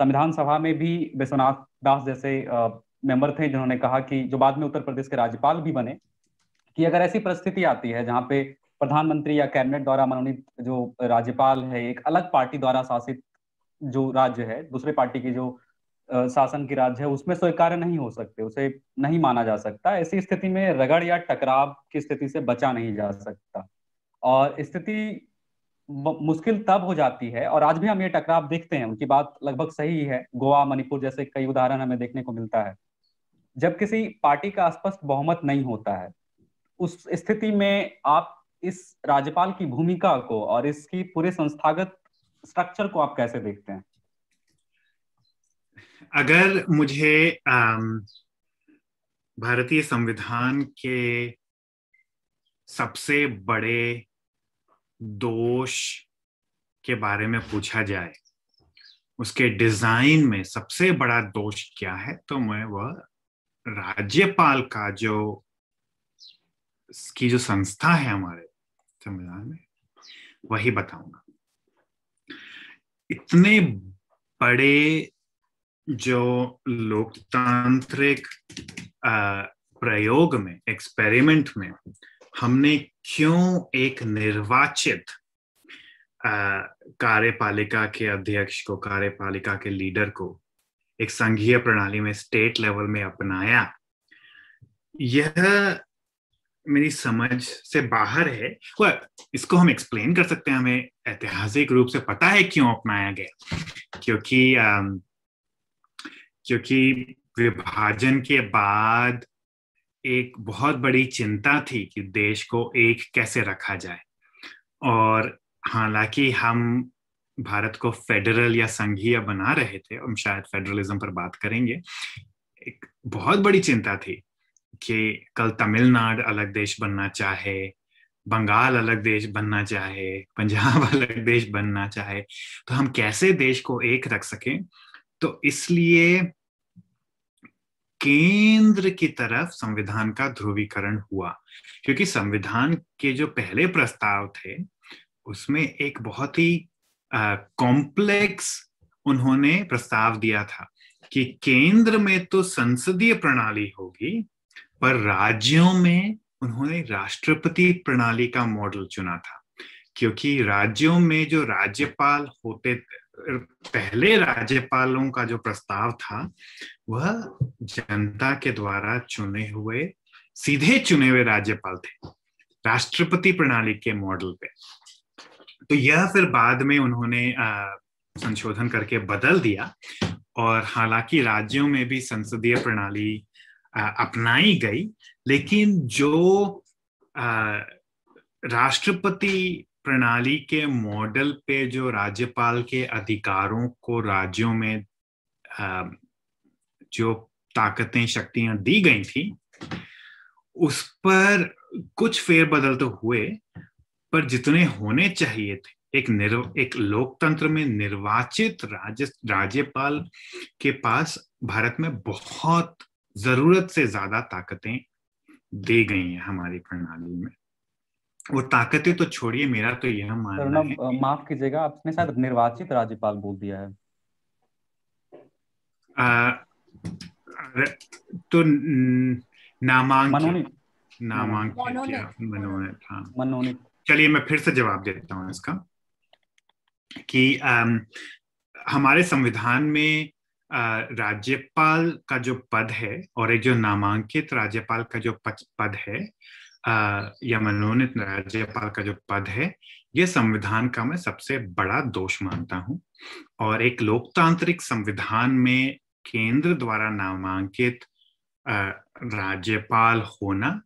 संविधान सभा में भी विश्वनाथ दास जैसे मेंबर थे जिन्होंने कहा कि जो बाद में उत्तर प्रदेश के राज्यपाल भी बने, कि अगर ऐसी परिस्थिति आती है जहाँ पे प्रधानमंत्री या कैबिनेट द्वारा मनोनीत जो राज्यपाल है, एक अलग पार्टी द्वारा शासित जो राज्य है, दूसरे पार्टी की जो शासन की राज्य है, उसमें स्वीकार्य नहीं हो सकते, उसे नहीं माना जा सकता, ऐसी स्थिति में रगड़ या टकराव की स्थिति से बचा नहीं जा सकता। और स्थिति मुश्किल तब हो जाती है और आज भी हम ये टकराव देखते हैं। उनकी बात लगभग सही है। गोवा, मणिपुर जैसे कई उदाहरण हमें देखने को मिलता है। जब किसी पार्टी का स्पष्ट बहुमत नहीं होता है, उस स्थिति में आप इस राज्यपाल की भूमिका को और इसकी पूरे संस्थागत स्ट्रक्चर को आप कैसे देखते हैं? अगर मुझे भारतीय संविधान के सबसे बड़े दोष के बारे में पूछा जाए, उसके डिज़ाइन में सबसे बड़ा दोष क्या है तो मैं वह राज्यपाल का जो की जो संस्था है हमारे संविधान में, वही बताऊँगा। इतने बड़े जो लोकतांत्रिक प्रयोग में, एक्सपेरिमेंट में हमने क्यों एक निर्वाचित कार्यपालिका के अध्यक्ष को, कार्यपालिका के लीडर को एक संघीय प्रणाली में स्टेट लेवल में अपनाया? यह मेरी समझ से बाहर है। वह इसको हम एक्सप्लेन कर सकते हैं। हमें ऐतिहासिक रूप से पता है क्यों अपनाया गया। क्योंकि क्योंकि विभाजन के बाद एक बहुत बड़ी चिंता थी कि देश को एक कैसे रखा जाए। और हालाँकि हम भारत को फेडरल या संघीय बना रहे थे, हम शायद फेडरलिज्म पर बात करेंगे, एक बहुत बड़ी चिंता थी कि कल तमिलनाडु अलग देश बनना चाहे, बंगाल अलग देश बनना चाहे, पंजाब अलग देश बनना चाहे तो हम कैसे देश को एक रख सकें? तो इसलिए केंद्र की तरफ़ संविधान का ध्रुवीकरण हुआ। क्योंकि संविधान के जो पहले प्रस्ताव थे, उसमें एक बहुत ही कॉम्प्लेक्स उन्होंने प्रस्ताव दिया था कि केंद्र में तो संसदीय प्रणाली होगी, पर राज्यों में उन्होंने राष्ट्रपति प्रणाली का मॉडल चुना था। क्योंकि राज्यों में जो राज्यपाल होते पहले राज्यपालों का जो प्रस्ताव था, वह जनता के द्वारा चुने हुए, सीधे चुने हुए राज्यपाल थे, राष्ट्रपति प्रणाली के मॉडल पे। तो यह फिर बाद में उन्होंने संशोधन करके बदल दिया और हालाँकि राज्यों में भी संसदीय प्रणाली अपनाई गई, लेकिन जो राष्ट्रपति प्रणाली के मॉडल पे जो राज्यपाल के अधिकारों को राज्यों में जो ताकतें, शक्तियाँ दी गई थी, उस पर कुछ फेरबदल तो हुए, पर जितने होने चाहिए थे, एक निर्व, एक लोकतंत्र में निर्वाचित राज्य, राज्यपाल के पास भारत में बहुत ज़रूरत से ज़्यादा ताकतें दी गई हैं हमारी प्रणाली में। वो ताकतें तो छोड़िए मेरा तो यह मानना है माफ़ कीजिएगा आपने शायद निर्वाचित राज्यपाल बोल दिया है। आ, तो नामांकित। नामांकित मनोनीत। हाँ। मनोनीत। चलिए मैं फिर से जवाब देता हूँ इसका कि आ, हमारे संविधान में राज्यपाल का जो पद है और एक जो नामांकित राज्यपाल का जो पद है या मनोनीत राज्यपाल का जो पद है ये संविधान का मैं सबसे बड़ा दोष मानता हूँ। और एक लोकतांत्रिक संविधान में केंद्र द्वारा नामांकित राज्यपाल होना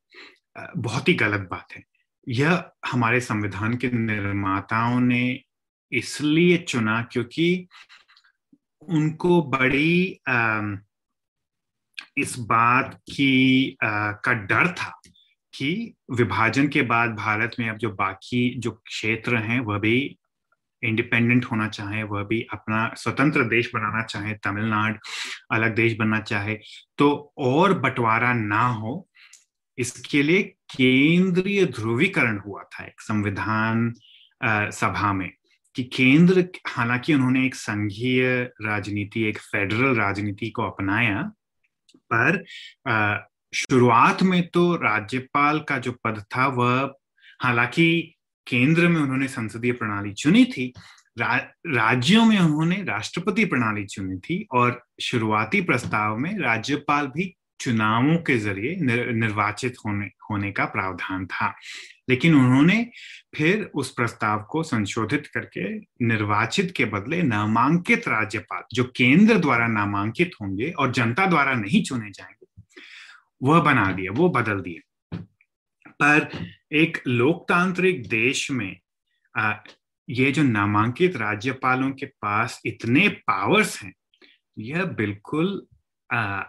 बहुत ही गलत बात है। यह हमारे संविधान के निर्माताओं ने इसलिए चुना क्योंकि उनको बड़ी आ, इस बात की आ, का डर था। कि विभाजन के बाद भारत में अब जो बाकी जो क्षेत्र हैं, वह भी इंडिपेंडेंट होना चाहे, वह भी अपना स्वतंत्र देश बनाना चाहे, तमिलनाडु अलग देश बनना चाहे तो और बंटवारा ना हो, इसके लिए केंद्रीय ध्रुवीकरण हुआ था एक संविधान सभा में कि केंद्र, हालाँकि उन्होंने एक संघीय राजनीति, एक फेडरल राजनीति को अपनाया, पर शुरुआत में तो राज्यपाल का जो पद था वह हालाँकि केंद्र में उन्होंने संसदीय प्रणाली चुनी थी रा, राज्यों में उन्होंने राष्ट्रपति प्रणाली चुनी थी और शुरुआती प्रस्ताव में राज्यपाल भी चुनावों के ज़रिए निर, निर्वाचित होने होने का प्रावधान था। लेकिन उन्होंने फिर उस प्रस्ताव को संशोधित करके निर्वाचित के बदले नामांकित राज्यपाल जो केंद्र द्वारा नामांकित होंगे और जनता द्वारा नहीं चुने जाएँगे वह बना दिया वो बदल दिए पर एक लोकतांत्रिक देश में आ, ये जो नामांकित राज्यपालों के पास इतने पावर्स हैं यह बिल्कुल आ,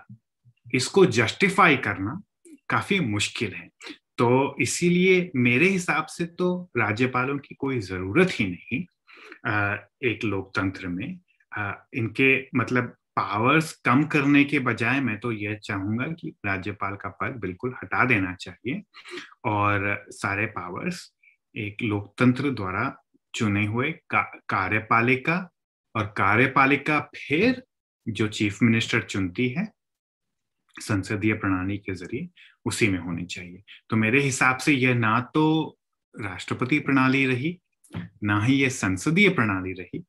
इसको जस्टिफाई करना काफ़ी मुश्किल है। तो इसीलिए मेरे हिसाब से तो राज्यपालों की कोई ज़रूरत ही नहीं आ, एक लोकतंत्र में आ, इनके मतलब पावर्स कम करने के बजाय मैं तो यह चाहूँगा कि राज्यपाल का पद बिल्कुल हटा देना चाहिए और सारे पावर्स एक लोकतंत्र द्वारा चुने हुए का, कार्यपालिका और कार्यपालिका फिर जो चीफ मिनिस्टर चुनती है संसदीय प्रणाली के ज़रिए उसी में होनी चाहिए। तो मेरे हिसाब से यह ना तो राष्ट्रपति प्रणाली रही ना ही यह संसदीय प्रणाली रही।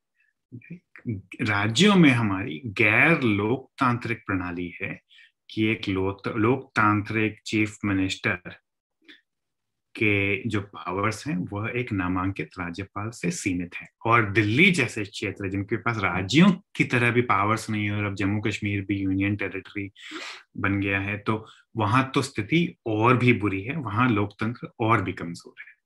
राज्यों में हमारी गैर लोकतांत्रिक प्रणाली है कि एक लोकतांत्रिक चीफ मिनिस्टर के जो पावर्स हैं, वह एक नामांकित राज्यपाल से सीमित है। और दिल्ली जैसे क्षेत्र जिनके पास राज्यों की तरह भी पावर्स नहीं है और अब जम्मू कश्मीर भी यूनियन टेरिटरी बन गया है तो वहाँ तो स्थिति और भी बुरी है, वहाँ लोकतंत्र और भी कमज़ोर है।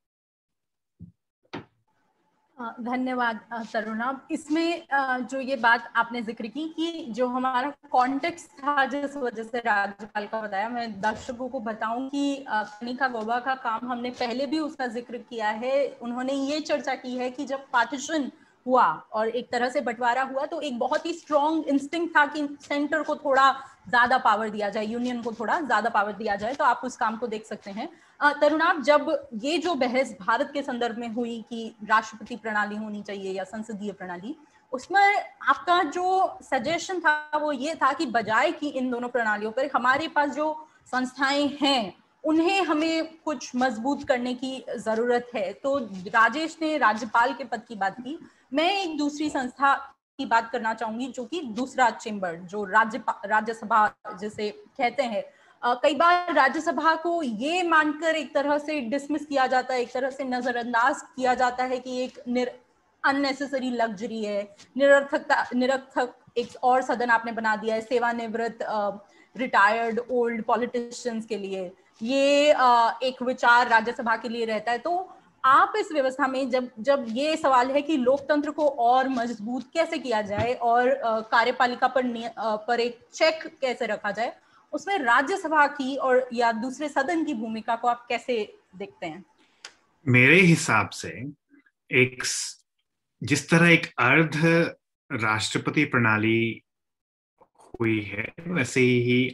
धन्यवाद तरुणा। इसमें जो ये बात आपने ज़िक्र की कि जो हमारा कॉन्टेक्स्ट था, जिस वजह से राज्यपाल का बताया, मैं दर्शकों को बताऊँ कि कनिका गोबा का काम हमने पहले भी उसका ज़िक्र किया है। उन्होंने ये चर्चा की है कि जब पार्टीशन हुआ और एक तरह से बंटवारा हुआ तो एक बहुत ही स्ट्रॉन्ग इंस्टिंग था कि सेंटर को थोड़ा ज़्यादा पावर दिया जाए यूनियन को थोड़ा ज़्यादा पावर दिया जाए तो आप उस काम को देख सकते हैं। तरुणाब जब ये जो बहस भारत के संदर्भ में हुई कि राष्ट्रपति प्रणाली होनी चाहिए या संसदीय प्रणाली, उसमें आपका जो सजेशन था, वो ये था कि बजाय कि इन दोनों प्रणालियों पर हमारे पास जो संस्थाएँ हैं, उन्हें हमें कुछ मज़बूत करने की ज़रूरत है। तो राजेश ने राज्यपाल के पद की बात की। मैं एक दूसरी संस्था की बात करना चाहूँगी जो कि दूसरा चेंबर जो राज्य राज्यसभा जिसे कहते हैं कई बार राज्यसभा को ये मानकर एक तरह से डिसमिस किया जाता है एक तरह से नजरअंदाज किया जाता है कि एक निर अननेसेसरी लग्जरी है निरर्थकता निरर्थक एक और सदन आपने बना दिया है सेवानिवृत्त रिटायर्ड ओल्ड पॉलिटिशियंस के लिए। ये uh, एक विचार राज्यसभा के लिए रहता है तो आप इस व्यवस्था में जब जब ये सवाल है कि लोकतंत्र को और मज़बूत कैसे किया जाए और कार्यपालिका पर पर एक चेक कैसे रखा जाए, उसमें राज्यसभा की और, या दूसरे सदन की भूमिका को आप कैसे देखते हैं? मेरे हिसाब से एक जिस तरह एक अर्ध राष्ट्रपति प्रणाली हुई है, वैसे ही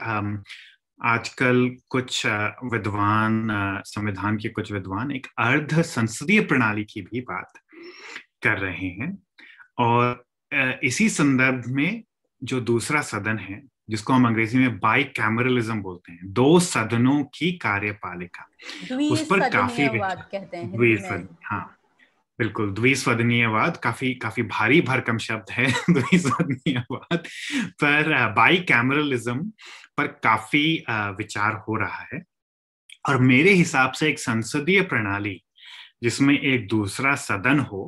आजकल कुछ विद्वान संविधान के कुछ विद्वान एक अर्ध संसदीय प्रणाली की भी बात कर रहे हैं और इसी संदर्भ में जो दूसरा सदन है जिसको हम अंग्रेज़ी में बाई कैमरलिज्म बोलते हैं दो सदनों की कार्यपालिका उस पर काफ़ी कहते हैं हाँ। बिल्कुल द्विस्वदनीयवाद काफ़ी काफ़ी भारी भरकम शब्द है द्विस्वदनीयवाद पर बाई कैमरलिज्म पर काफ़ी विचार हो रहा है। और मेरे हिसाब से एक संसदीय प्रणाली, जिसमें एक दूसरा सदन हो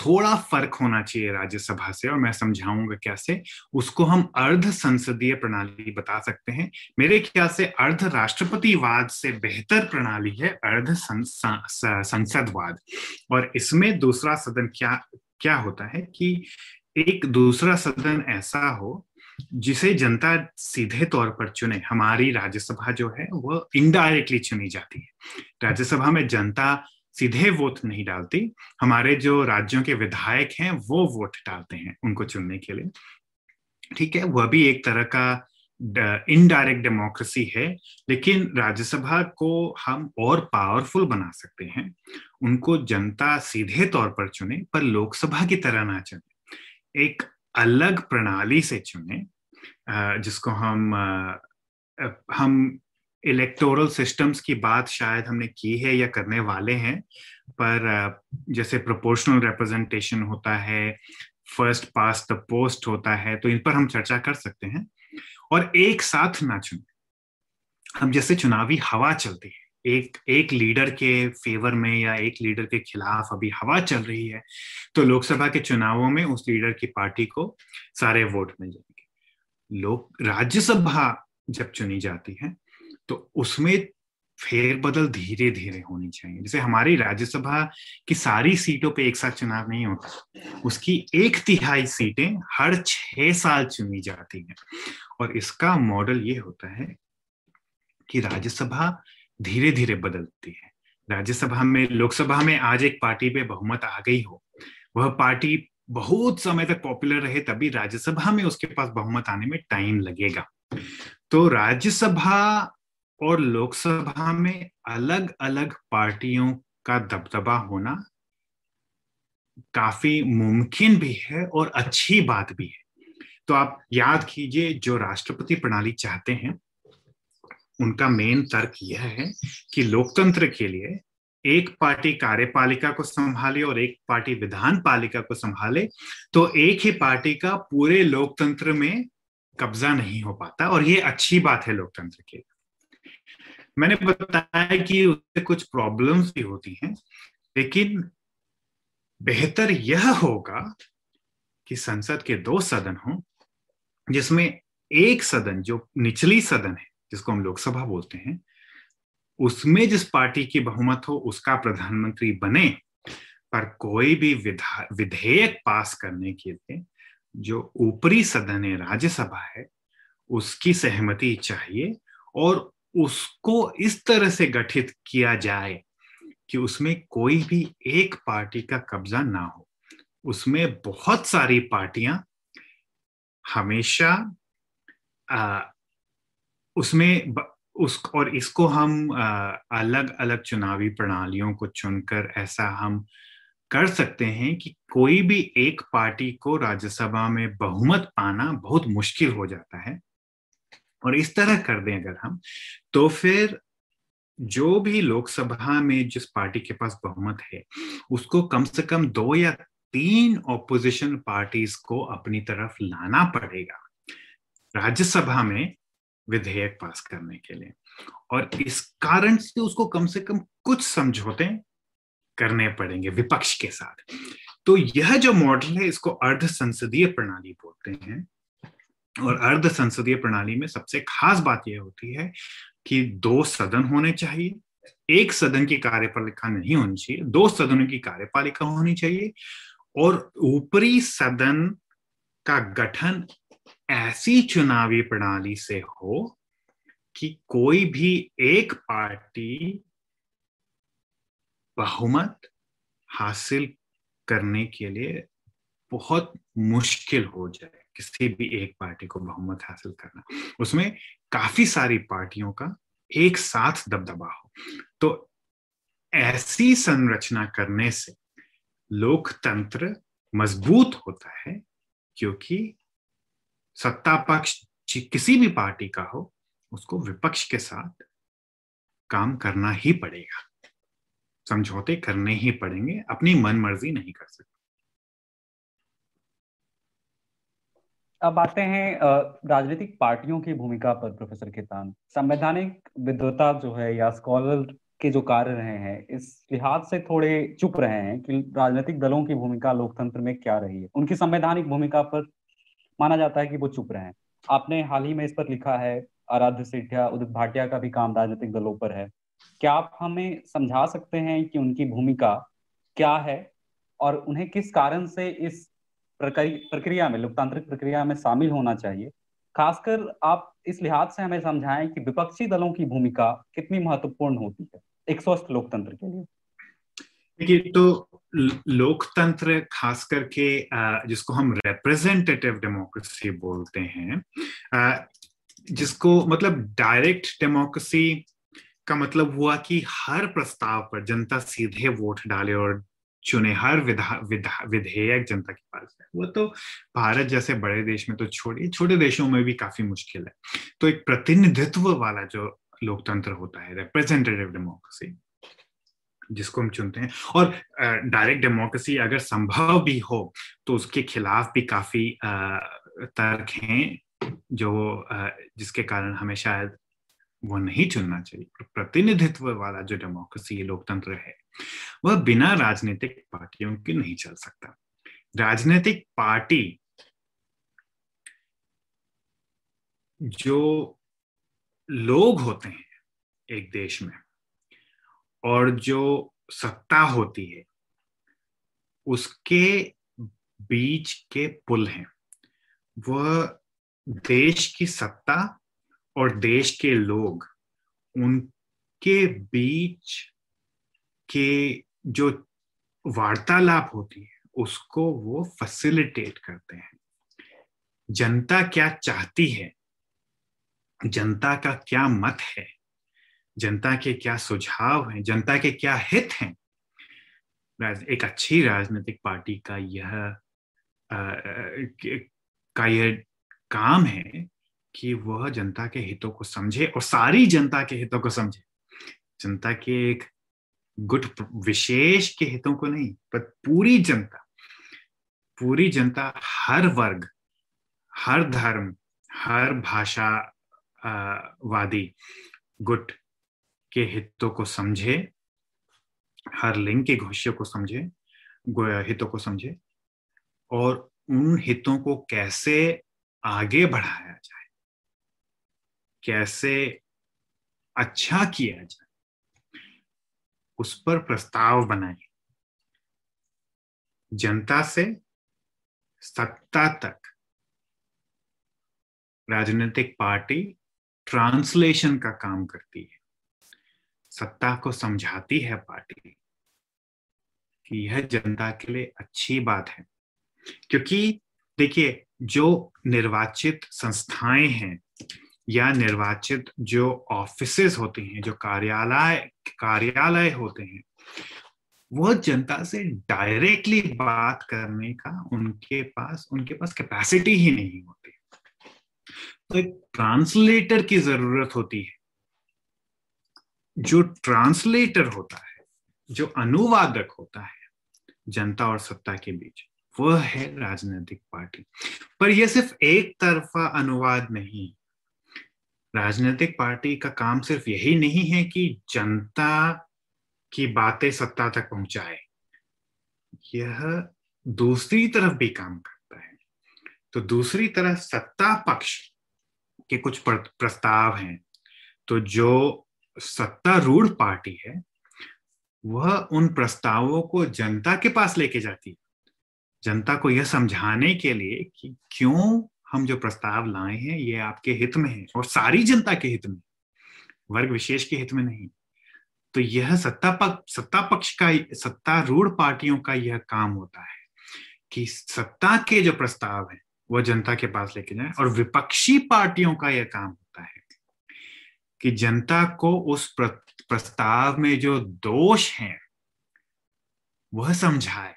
थोड़ा फ़र्क होना चाहिए राज्यसभा से, और मैं समझाऊँगा कैसे। उसको हम अर्ध संसदीय प्रणाली बता सकते हैं। मेरे ख्याल से अर्ध राष्ट्रपतिवाद से बेहतर प्रणाली है अर्ध संसदवाद। और इसमें दूसरा सदन क्या क्या होता है कि एक दूसरा सदन ऐसा हो, जिसे जनता सीधे तौर पर चुने। हमारी राज्यसभा जो है, वो इनडायरेक्टली चुनी जाती है। राज्यसभा में जनता सीधे वोट नहीं डालती। हमारे जो राज्यों के विधायक हैं, वो वोट डालते हैं उनको चुनने के लिए। ठीक है, वह भी एक तरह का इनडायरेक्ट डेमोक्रेसी है, लेकिन राज्यसभा को हम और पावरफुल बना सकते हैं। उनको जनता सीधे तौर पर चुने, पर लोकसभा की तरह ना चुने। एक अलग प्रणाली से चुने जिसको हम हम इलेक्टोरल सिस्टम्स की बात शायद हमने की है या करने वाले हैं, पर जैसे प्रोपोर्शनल रिप्रेजेंटेशन होता है फ़र्स्ट पास द पोस्ट होता है तो इन पर हम चर्चा कर सकते हैं। और एक साथ ना चुने। हम जैसे चुनावी हवा चलती है, एक एक लीडर के फेवर में या एक लीडर के खिलाफ अभी हवा चल रही है तो लोकसभा के चुनावों में उस लीडर की पार्टी को सारे वोट मिल जाएँगे। लोक, राज्यसभा जब चुनी जाती है तो उसमें फेरबदल धीरे धीरे होनी चाहिए। जैसे हमारी राज्यसभा की सारी सीटों पे एक साथ चुनाव नहीं होता, उसकी एक तिहाई सीटें हर छह साल चुनी जाती हैं। और इसका मॉडल ये होता है कि राज्यसभा धीरे धीरे बदलती है। राज्यसभा में, लोकसभा में आज एक पार्टी पे बहुमत आ गई हो, वह पार्टी बहुत समय तक पॉपुलर रहे तभी राज्यसभा में उसके पास बहुमत आने में टाइम लगेगा। तो राज्यसभा और लोकसभा में अलग अलग पार्टियों का दबदबा होना काफ़ी मुमकिन भी है और अच्छी बात भी है। तो आप याद कीजिए, जो राष्ट्रपति प्रणाली चाहते हैं, उनका मेन तर्क यह है कि लोकतंत्र के लिए एक पार्टी कार्यपालिका को संभाले और एक पार्टी विधान पालिका को संभाले तो एक ही पार्टी का पूरे लोकतंत्र में कब्जा नहीं हो पाता। और ये अच्छी बात है लोकतंत्र के मैंने बताया कि उससे कुछ प्रॉब्लम्स भी होती हैं, लेकिन बेहतर यह होगा कि संसद के दो सदन हो, जिसमें एक सदन, जो निचली सदन है, जिसको हम लोकसभा बोलते हैं, उसमें जिस पार्टी की बहुमत हो, उसका प्रधानमंत्री बने, पर कोई भी विधेयक पास करने के लिए जो ऊपरी सदन है, राज्यसभा है, उसकी सहमति चाहिए, और उसको इस तरह से गठित किया जाए कि उसमें कोई भी एक पार्टी का कब्जा ना हो। उसमें बहुत सारी पार्टियाँ हमेशा आ, उसमें उस और इसको हम अलग अलग चुनावी प्रणालियों को चुनकर ऐसा हम कर सकते हैं कि कोई भी एक पार्टी को राज्यसभा में बहुमत पाना बहुत मुश्किल हो जाता है। और इस तरह कर दें अगर हम तो फिर जो भी लोकसभा में जिस पार्टी के पास बहुमत है, उसको कम से कम दो या तीन ऑपोजिशन पार्टीज़ को अपनी तरफ़ लाना पड़ेगा राज्यसभा में विधेयक पास करने के लिए। और इस कारण से उसको कम से कम कुछ समझौते करने पड़ेंगे विपक्ष के साथ। तो यह जो मॉडल है, इसको अर्ध संसदीय प्रणाली बोलते हैं। और अर्ध संसदीय प्रणाली में सबसे खास बात यह होती है कि दो सदन होने चाहिए। एक सदन की कार्यपालिका नहीं होनी चाहिए, दो सदनों की कार्यपालिका होनी चाहिए और ऊपरी सदन का गठन ऐसी चुनावी प्रणाली से हो कि कोई भी एक पार्टी बहुमत हासिल करने के लिए बहुत मुश्किल हो जाए। किसी भी एक पार्टी को बहुमत हासिल करना। उसमें काफ़ी सारी पार्टियों का एक साथ दबदबा हो। तो ऐसी संरचना करने से लोकतंत्र मज़बूत होता है क्योंकि सत्ता पक्ष किसी भी पार्टी का हो, उसको विपक्ष के साथ काम करना ही पड़ेगा। समझौते करने ही पड़ेंगे, अपनी मन मर्ज़ी नहीं कर सकते। अब आते हैं राजनीतिक पार्टियों की भूमिका पर, प्रोफेसर खेतान संवैधानिक विद्वता जो है या स्कॉलर के जो कार्य रहे हैं, इस लिहाज से थोड़े चुप रहे हैं कि राजनीतिक दलों की भूमिका लोकतंत्र में क्या रही है। उनकी संवैधानिक भूमिका पर माना जाता है कि वो चुप रहे हैं। आपने हाल ही में इस पर लिखा है, आराध्य सेठिया उदित भाटिया का भी काम राजनीतिक दलों पर है। क्या आप हमें समझा सकते हैं कि उनकी भूमिका क्या है और उन्हें किस कारण से इस प्रक्रिया में, लोकतांत्रिक प्रक्रिया में शामिल होना चाहिए। खासकर आप इस लिहाज से हमें समझाएँ कि विपक्षी दलों की भूमिका कितनी महत्वपूर्ण होती है, एक स्वस्थ लोकतंत्र के लिए। देखिए तो लोकतंत्र खास करके जिसको हम रिप्रेजेंटेटिव डेमोक्रेसी बोलते हैं जिसको मतलब डायरेक्ट डेमोक्रेसी का मतलब हुआ कि हर प्रस्ताव पर जनता सीधे वोट डाले और चुने हर विधा विधा, विधेयक जनता के पास है। वो तो भारत जैसे बड़े देश में तो छोड़िए, छोटे देशों में भी काफ़ी मुश्किल है। तो एक प्रतिनिधित्व वाला जो लोकतंत्र होता है रिप्रेजेंटेटिव डेमोक्रेसी जिसको हम चुनते हैं, और डायरेक्ट डेमोक्रेसी अगर संभव भी हो तो उसके खिलाफ भी काफ़ी तर्क हैं, जो जिसके कारण हमें शायद वो नहीं चुनना चाहिए। प्रतिनिधित्व वाला जो डेमोक्रेसी लोकतंत्र है वह बिना राजनीतिक पार्टियों के नहीं चल सकता। राजनीतिक पार्टी जो लोग होते हैं एक देश में और जो सत्ता होती है, उसके बीच के पुल हैं। वह देश की सत्ता और देश के लोग, उनके बीच के जो वार्तालाप होती है, उसको वो फैसिलिटेट करते हैं। जनता क्या चाहती है? जनता का क्या मत है? जनता के क्या सुझाव हैं? जनता के क्या हित हैं? एक अच्छी राजनीतिक पार्टी का यह का यह काम है कि वह जनता के हितों को समझे और सारी जनता के हितों को समझे। जनता के एक गुट विशेष के हितों को नहीं, पर पूरी जनता पूरी जनता, हर वर्ग, हर धर्म, हर भाषा वादी गुट के हितों को समझे, हर लिंग के घोषियों को समझे हितों को समझे, और उन हितों को कैसे आगे बढ़ाया जाए, कैसे अच्छा किया जाए उस पर प्रस्ताव बनाए। जनता से सत्ता तक राजनीतिक पार्टी ट्रांसलेशन का काम करती है। सत्ता को समझाती है पार्टी कि यह जनता के लिए अच्छी बात है। क्योंकि देखिए, जो निर्वाचित संस्थाएँ हैं या निर्वाचित जो ऑफिसेस होते हैं, जो कार्यालय कार्यालय होते हैं वह जनता से डायरेक्टली बात करने का उनके पास उनके पास कैपेसिटी ही नहीं होती। तो एक ट्रांसलेटर की ज़रूरत होती है। जो ट्रांसलेटर होता है, जो अनुवादक होता है, जनता और सत्ता के बीच, वह है राजनीतिक पार्टी। पर यह सिर्फ़ एक तरफा अनुवाद नहीं राजनीतिक पार्टी का काम सिर्फ़ यही नहीं है कि जनता की बातें सत्ता तक पहुँचाए, यह दूसरी तरफ़ भी काम करता है। तो दूसरी तरफ़ सत्ता पक्ष के कुछ प्रस्ताव हैं तो जो सत्तारूढ़ पार्टी है, वह उन प्रस्तावों को जनता के पास लेके जाती है। जनता को यह समझाने के लिए कि क्यों हम जो प्रस्ताव लाए हैं, ये आपके हित में है और सारी जनता के हित में। वर्ग विशेष के हित में नहीं। तो यह सत्ता पक्ष सत्ता पक्ष का सत्तारूढ़ पार्टियों का यह काम होता है कि सत्ता के जो प्रस्ताव है वह जनता के पास लेके जाए और विपक्षी पार्टियों का यह काम होता है कि जनता को उस प्रस्ताव में जो दोष हैं, वह समझाए।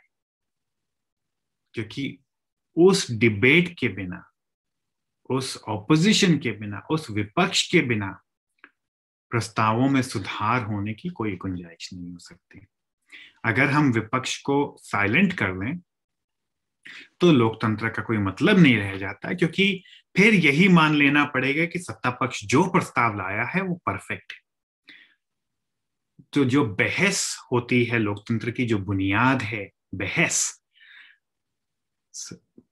क्योंकि उस डिबेट के बिना उस ऑपोजिशन के बिना, उस विपक्ष के बिना प्रस्तावों में सुधार होने की कोई गुंजाइश नहीं हो सकती। अगर हम विपक्ष को साइलेंट कर लें तो लोकतंत्र का कोई मतलब नहीं रह जाता, क्योंकि फिर यही मान लेना पड़ेगा कि सत्ता पक्ष जो प्रस्ताव लाया है, वो परफेक्ट है। तो जो बहस होती है लोकतंत्र की, जो बुनियाद है बहस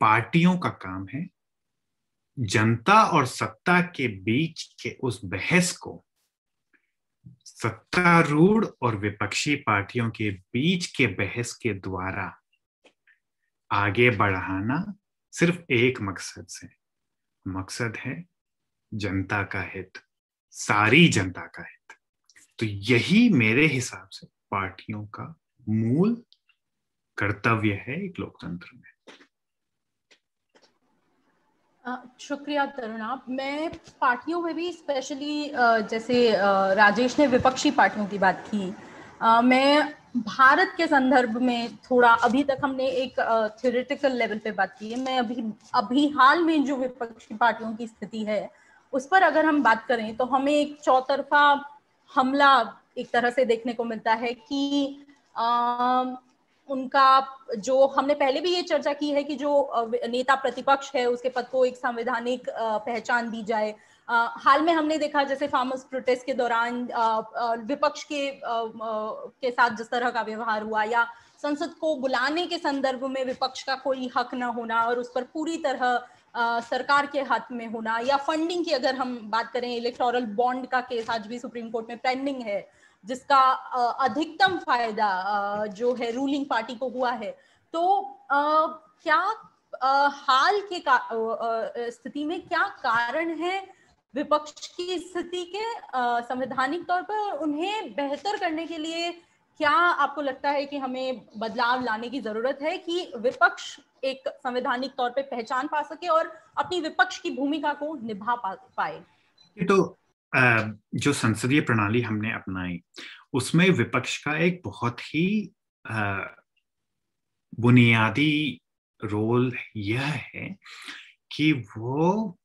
पार्टियों का काम है जनता और सत्ता के बीच के उस बहस को सत्तारूढ़ और विपक्षी पार्टियों के बीच के बहस के द्वारा आगे बढ़ाना सिर्फ़ एक मकसद से। मकसद है जनता का हित, सारी जनता का हित। तो यही मेरे हिसाब से पार्टियों का मूल कर्तव्य है एक लोकतंत्र में। शुक्रिया तरुणा। मैं पार्टियों में भी स्पेशली जैसे राजेश ने विपक्षी पार्टियों की बात की। मैं भारत के संदर्भ में थोड़ा अभी तक हमने एक थ्योरेटिकल लेवल पे बात की है। मैं अभी अभी हाल में जो विपक्षी पार्टियों की स्थिति है उस पर अगर हम बात करें तो हमें एक चौतरफा हमला एक तरह से देखने को मिलता है कि आ, उनका जो हमने पहले भी ये चर्चा की है कि जो नेता प्रतिपक्ष है, उसके पद को एक संवैधानिक पहचान दी जाए। हाल में हमने देखा जैसे फार्मर्स प्रोटेस्ट के दौरान विपक्ष के के साथ जिस तरह का व्यवहार हुआ या संसद को बुलाने के संदर्भ में विपक्ष का कोई हक न होना और उस पर पूरी तरह सरकार के हाथ में होना या फंडिंग की अगर हम बात करें इलेक्टोरल बॉन्ड का केस आज भी सुप्रीम कोर्ट में पेंडिंग है। जिसका अधिकतम फ़ायदा जो है रूलिंग पार्टी को हुआ है। तो क्या हाल के स्थिति में क्या कारण है विपक्ष की स्थिति के संवैधानिक तौर पर उन्हें बेहतर करने के लिए क्या आपको लगता है कि हमें बदलाव लाने की ज़रूरत है कि विपक्ष एक संवैधानिक तौर पे पहचान पा सके और अपनी विपक्ष की भूमिका को निभा पा, पाए? तो जो संसदीय प्रणाली हमने अपनाई, उसमें विपक्ष का एक बहुत ही बुनियादी रोल यह है कि वो,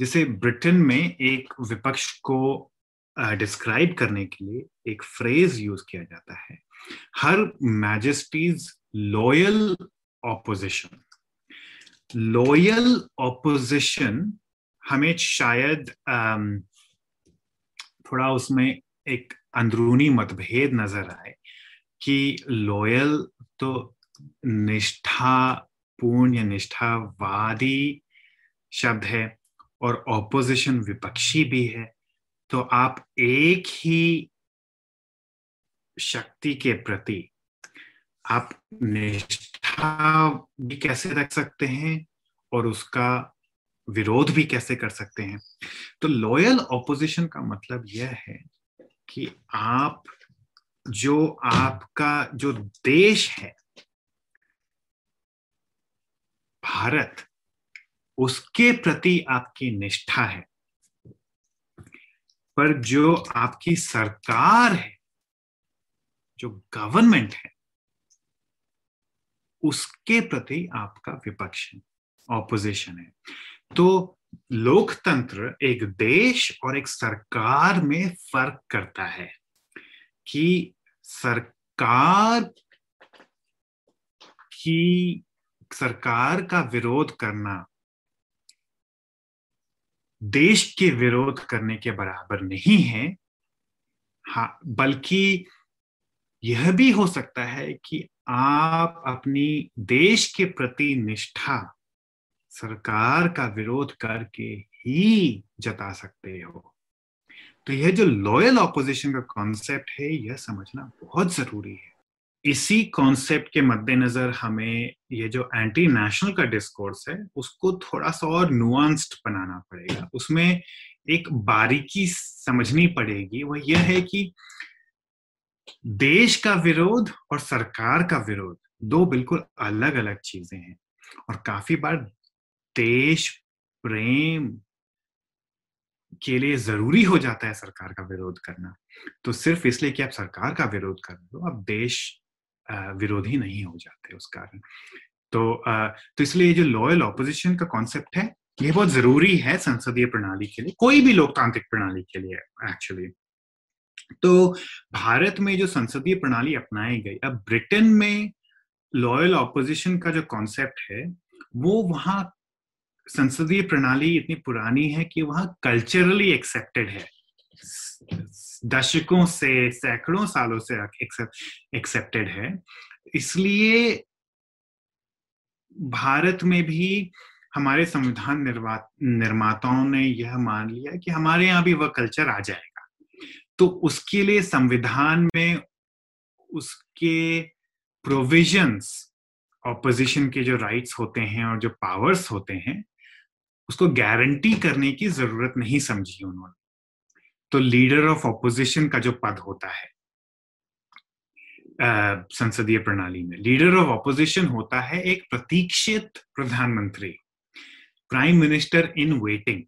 जैसे ब्रिटेन में एक विपक्ष को डिस्क्राइब करने के लिए एक फ्रेज यूज़ किया जाता है। Her majesty's loyal opposition loyal opposition हमें शायद थोड़ा उसमें एक अंदरूनी मतभेद नज़र आए कि लॉयल तो निष्ठा पूर्ण या निष्ठावादी शब्द है और ऑपोजिशन विपक्षी भी है। तो आप एक ही शक्ति के प्रति आप निष्ठा भी कैसे रख सकते हैं और उसका विरोध भी कैसे कर सकते हैं? तो लॉयल ऑपोजिशन का मतलब यह है कि आप, जो आपका, जो देश है, भारत, उसके प्रति आपकी निष्ठा है। पर जो आपकी सरकार है, जो गवर्नमेंट है, उसके प्रति आपका विपक्ष है ऑपोजिशन है। तो लोकतंत्र एक देश और एक सरकार में फ़र्क करता है कि सरकार की, सरकार का विरोध करना देश के विरोध करने के बराबर नहीं है। हाँ बल्कि यह भी हो सकता है कि आप अपनी देश के प्रति निष्ठा सरकार का विरोध करके ही जता सकते हो। तो यह जो लॉयल ऑपोजिशन का कॉन्सेप्ट है, यह समझना बहुत ज़रूरी है। इसी कॉन्सेप्ट के मद्देनजर हमें ये जो एंटी नेशनल का डिस्कोर्स है, उसको थोड़ा सा और नुआंस्ड बनाना पड़ेगा। उसमें एक बारीकी समझनी पड़ेगी। वह यह है कि देश का विरोध और सरकार का विरोध, दो बिल्कुल अलग अलग चीज़ें हैं। और काफ़ी बार देश, प्रेम के लिए ज़रूरी हो जाता है सरकार का विरोध करना। तो सिर्फ़ इसलिए कि आप सरकार का विरोध कर रहे हो, आप देश विरोधी नहीं हो जाते उस कारण। तो तो इसलिए जो लॉयल ऑपोजिशन का कॉन्सेप्ट है, ये बहुत ज़रूरी है संसदीय प्रणाली के लिए, कोई भी लोकतांत्रिक प्रणाली के लिए एक्चुअली तो भारत में जो संसदीय प्रणाली अपनाई गई, अब ब्रिटेन में लॉयल ऑपोजिशन का जो कॉन्सेप्ट है, वो वहाँ संसदीय प्रणाली इतनी पुरानी है कि वहाँ कल्चरली एक्सेप्टेड है। दशकों से, सैकड़ों सालों से एक्सेप्टेड है। इसलिए भारत में भी हमारे संविधान निर्माताओं ने यह मान लिया कि हमारे यहाँ भी वह कल्चर आ जाएगा। तो उसके लिए संविधान में उसके प्रोविजंस ऑपोजिशन के जो राइट्स होते हैं और जो पावर्स होते हैं उसको गारंटी करने की ज़रूरत नहीं समझी उन्होंने। तो लीडर ऑफ़ ऑपोजिशन का जो पद होता है संसदीय प्रणाली में लीडर ऑफ़ ऑपोजिशन होता है एक प्रतीक्षित प्रधानमंत्री प्राइम मिनिस्टर इन वेटिंग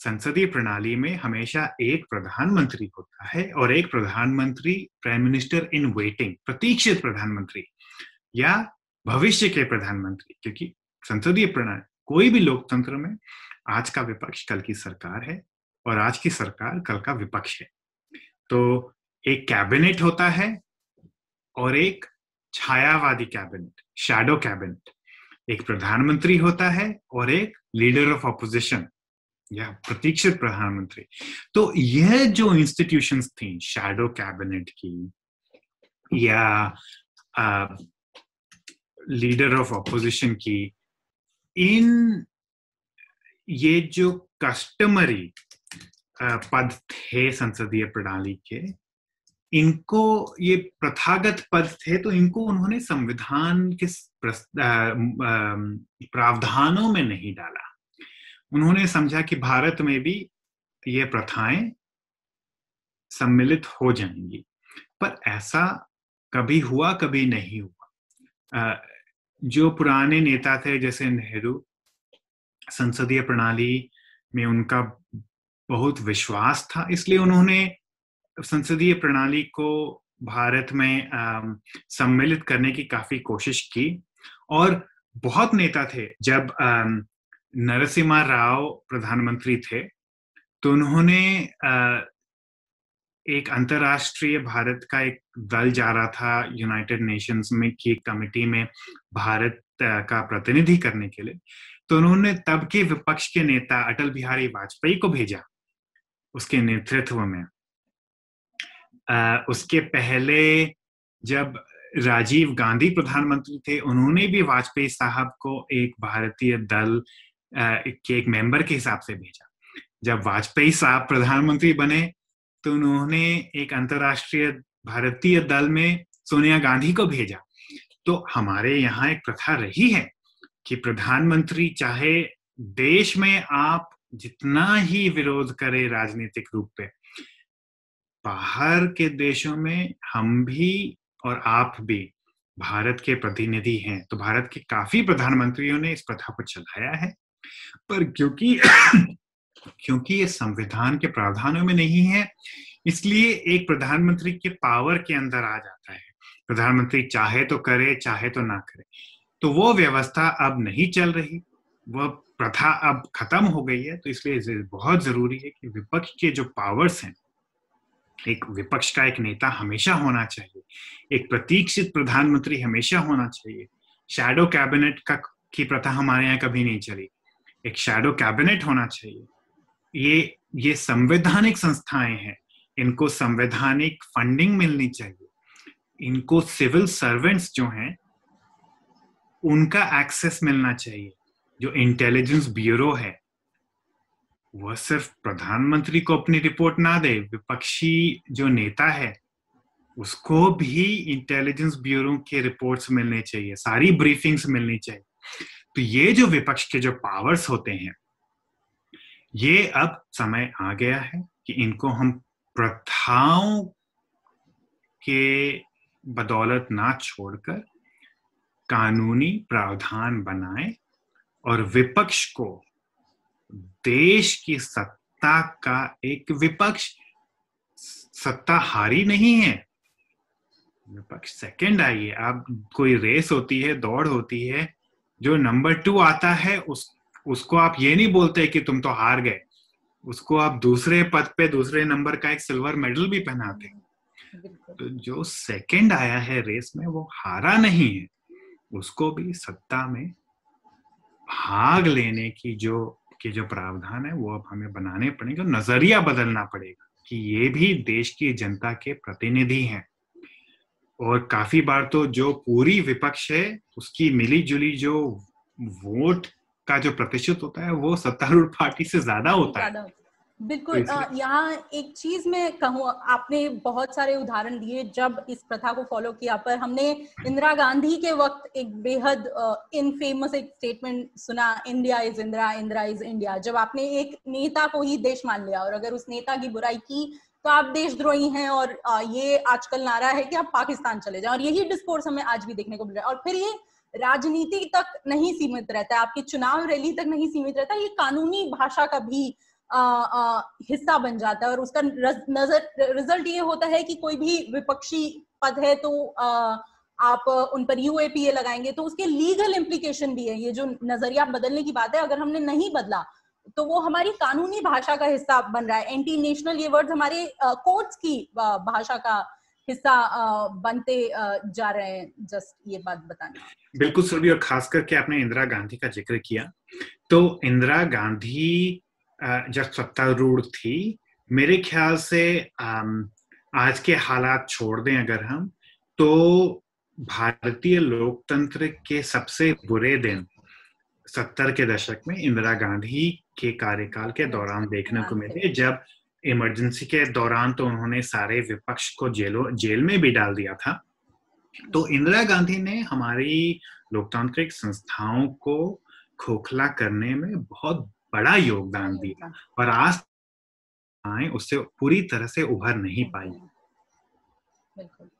संसदीय प्रणाली में हमेशा एक प्रधानमंत्री होता है और एक प्रधानमंत्री प्राइम मिनिस्टर इन वेटिंग प्रतीक्षित प्रधानमंत्री या भविष्य के प्रधानमंत्री, क्योंकि संसदीय प्रणाली कोई भी लोकतंत्र में आज का विपक्ष कल की सरकार है और आज की सरकार कल का विपक्ष है। तो एक कैबिनेट होता है और एक छायावादी कैबिनेट शैडो कैबिनेट एक प्रधानमंत्री होता है और एक लीडर ऑफ़ ऑपोजिशन या प्रतीक्षित प्रधानमंत्री। तो यह जो इंस्टीट्यूशंस थी शैडो कैबिनेट की, या लीडर ऑफ़ ऑपोजिशन की इन ये जो कस्टमरी पद थे संसदीय प्रणाली के, इनको ये प्रथागत पद थे तो इनको उन्होंने संविधान के प्रावधानों में नहीं डाला। उन्होंने समझा कि भारत में भी ये प्रथाएँ सम्मिलित हो जाएँगी, पर ऐसा कभी हुआ, कभी नहीं हुआ। जो पुराने नेता थे, जैसे नेहरू, संसदीय प्रणाली में उनका बहुत विश्वास था, इसलिए उन्होंने संसदीय प्रणाली को भारत में सम्मिलित करने की काफ़ी कोशिश की। और बहुत नेता थे, जब नरसिम्हा राव प्रधानमंत्री थे तो उन्होंने एक अंतरराष्ट्रीय भारत का एक दल जा रहा था यूनाइटेड नेशंस में की कमेटी में भारत का प्रतिनिधि करने के लिए। तो उन्होंने तब के विपक्ष के नेता अटल बिहारी वाजपेयी को भेजा उसके नेतृत्व में। आ, उसके पहले जब राजीव गांधी प्रधानमंत्री थे उन्होंने भी वाजपेयी साहब को एक भारतीय दल के एक मेंबर के हिसाब से भेजा। जब वाजपेयी साहब प्रधानमंत्री बने तो उन्होंने एक अंतरराष्ट्रीय भारतीय दल में सोनिया गांधी को भेजा। तो हमारे यहाँ एक प्रथा रही है कि प्रधानमंत्री चाहे देश में आप जितना ही विरोध करे राजनीतिक रूप पे, बाहर के देशों में हम भी और आप भी भारत के प्रतिनिधि हैं तो भारत के काफ़ी प्रधानमंत्रियों ने इस प्रथा को चलाया है। पर क्योंकि क्योंकि ये संविधान के प्रावधानों में नहीं है, इसलिए एक प्रधानमंत्री के पावर के अंदर आ जाता है। प्रधानमंत्री चाहे तो करे, चाहे तो ना करे। तो वो व्यवस्था अब नहीं चल रही वह प्रथा अब खत्म हो गई है तो इसलिए बहुत ज़रूरी है कि विपक्ष के जो पावर्स हैं, एक विपक्ष का एक नेता हमेशा होना चाहिए, एक प्रतीक्षित प्रधानमंत्री हमेशा होना चाहिए। शैडो कैबिनेट का, की प्रथा हमारे यहाँ कभी नहीं चली। एक शैडो कैबिनेट होना चाहिए। ये ये संवैधानिक संस्थाएँ हैं। इनको संवैधानिक फंडिंग मिलनी चाहिए। इनको सिविल सर्वेंट्स जो हैं, उनका एक्सेस मिलना चाहिए। जो इंटेलिजेंस ब्यूरो है, वह सिर्फ़ प्रधानमंत्री को अपनी रिपोर्ट ना दे, विपक्षी जो नेता है, उसको भी इंटेलिजेंस ब्यूरो के रिपोर्ट्स मिलने चाहिए, सारी ब्रीफिंग्स मिलनी चाहिए। तो ये जो विपक्ष के जो पावर्स होते हैं ये अब समय आ गया है कि इनको हम प्रथाओं के बदौलत ना छोड़कर कानूनी प्रावधान बनाए और विपक्ष को देश की सत्ता का एक विपक्ष सत्ता हारी नहीं है। विपक्ष सेकंड आई है आप कोई रेस होती है, दौड़ होती है, जो नंबर टू आता है, उस उसको आप ये नहीं बोलते कि तुम तो हार गए। उसको आप दूसरे पद पे दूसरे नंबर का एक सिल्वर मेडल भी पहनाते तो जो सेकंड आया है रेस में वो हारा नहीं है। उसको भी सत्ता में भाग लेने की जो के जो प्रावधान है वो अब हमें बनाने पड़ेंगे नज़रिया बदलना पड़ेगा कि ये भी देश की जनता के प्रतिनिधि हैं। और काफ़ी बार तो जो पूरी विपक्ष है उसकी मिली जुली जो वोट का जो प्रतिशत होता है वो सत्तारूढ़ पार्टी से ज़्यादा होता है। बिल्कुल तो यहाँ एक चीज़ मैं कहूँ आपने बहुत सारे उदाहरण दिए जब इस प्रथा को फॉलो किया पर हमने इंदिरा गांधी के वक्त एक बेहद इनफेमस एक स्टेटमेंट सुना India is Indira Indira is India जब आपने एक नेता को ही देश मान लिया और अगर उस नेता की बुराई की तो आप देशद्रोही हैं और ये आजकल नारा है कि आप पाकिस्तान चले जाए और यही डिस्कोर्स हमें आज भी देखने को मिल रहा है। और फिर ये राजनीति तक नहीं सीमित रहता है आपके चुनाव रैली तक नहीं सीमित रहता ये कानूनी भाषा का भी आ, आ, हिस्सा बन जाता है और उसका नज़र रिज़ल्ट ये होता है कि कोई भी विपक्षी पद है तो आ, आप उन पर यूएपीए लगाएँगे तो उसके लीगल इम्प्लीकेशन भी है ये जो नज़रिया बदलने की बात है अगर हमने नहीं बदला तो वो हमारी कानूनी भाषा का हिस्सा बन रहा है एंटी नेशनल ये वर्ड हमारे कोर्ट्स की भाषा का हिस्सा बनते जा रहे हैं, जस्ट ये बात बताना। बिल्कुल, सुरभि, और खास करके आपने इंदिरा गांधी का ज़िक्र किया। तो इंदिरा गांधी जब सत्तारूढ़ थी, मेरे ख्याल से आज के हालात छोड़ दें अगर हम तो भारतीय लोकतंत्र के सबसे बुरे दिन सत्तर के दशक में इंदिरा गांधी के कार्यकाल के दौरान देखने को मिले, जब इमरजेंसी के दौरान तो उन्होंने सारे विपक्ष को जेलों, जेल में भी डाल दिया था। तो इंदिरा गांधी ने हमारी लोकतांत्रिक संस्थाओं को खोखला करने में बहुत बड़ा योगदान दिया और आज उससे पूरी तरह से उभर नहीं पाई। बिल्कुल।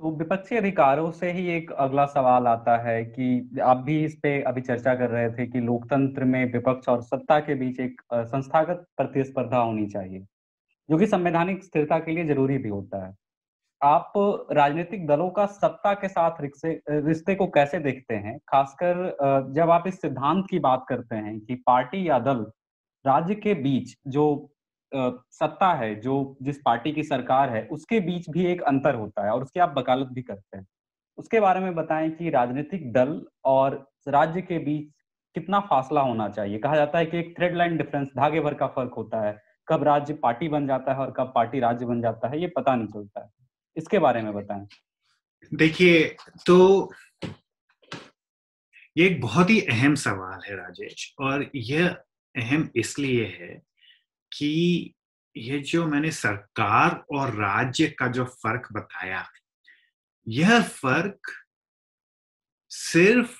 तो विपक्षी अधिकारों से ही एक अगला सवाल आता है कि आप भी इस पे अभी चर्चा कर रहे थे कि लोकतंत्र में विपक्ष और सत्ता के बीच एक संस्थागत प्रतिस्पर्धा होनी चाहिए, जो कि संवैधानिक स्थिरता के लिए ज़रूरी भी होता है। आप राजनीतिक दलों का सत्ता के साथ रिश्ते को कैसे देखते हैं? खासकर जब आप इस सिद्धांत की बात करते हैं कि पार्टी या दल राज्य के बीच जो सत्ता है, जो जिस पार्टी की सरकार है, उसके बीच भी एक अंतर होता है और उसकी आप वकालत भी करते हैं। उसके बारे में बताएँ कि राजनीतिक दल और राज्य के बीच कितना फासला होना चाहिए। कहा जाता है कि एक थ्रेड लाइन डिफरेंस धागे भर का फ़र्क होता है। कब राज्य पार्टी बन जाता है और कब पार्टी राज्य बन जाता है, ये पता नहीं चलता है। इसके बारे में बताएँ। देखिए तो ये एक बहुत ही अहम सवाल है, राजेश, और यह अहम इसलिए है कि ये जो मैंने सरकार और राज्य का जो फ़र्क बताया, यह फ़र्क सिर्फ़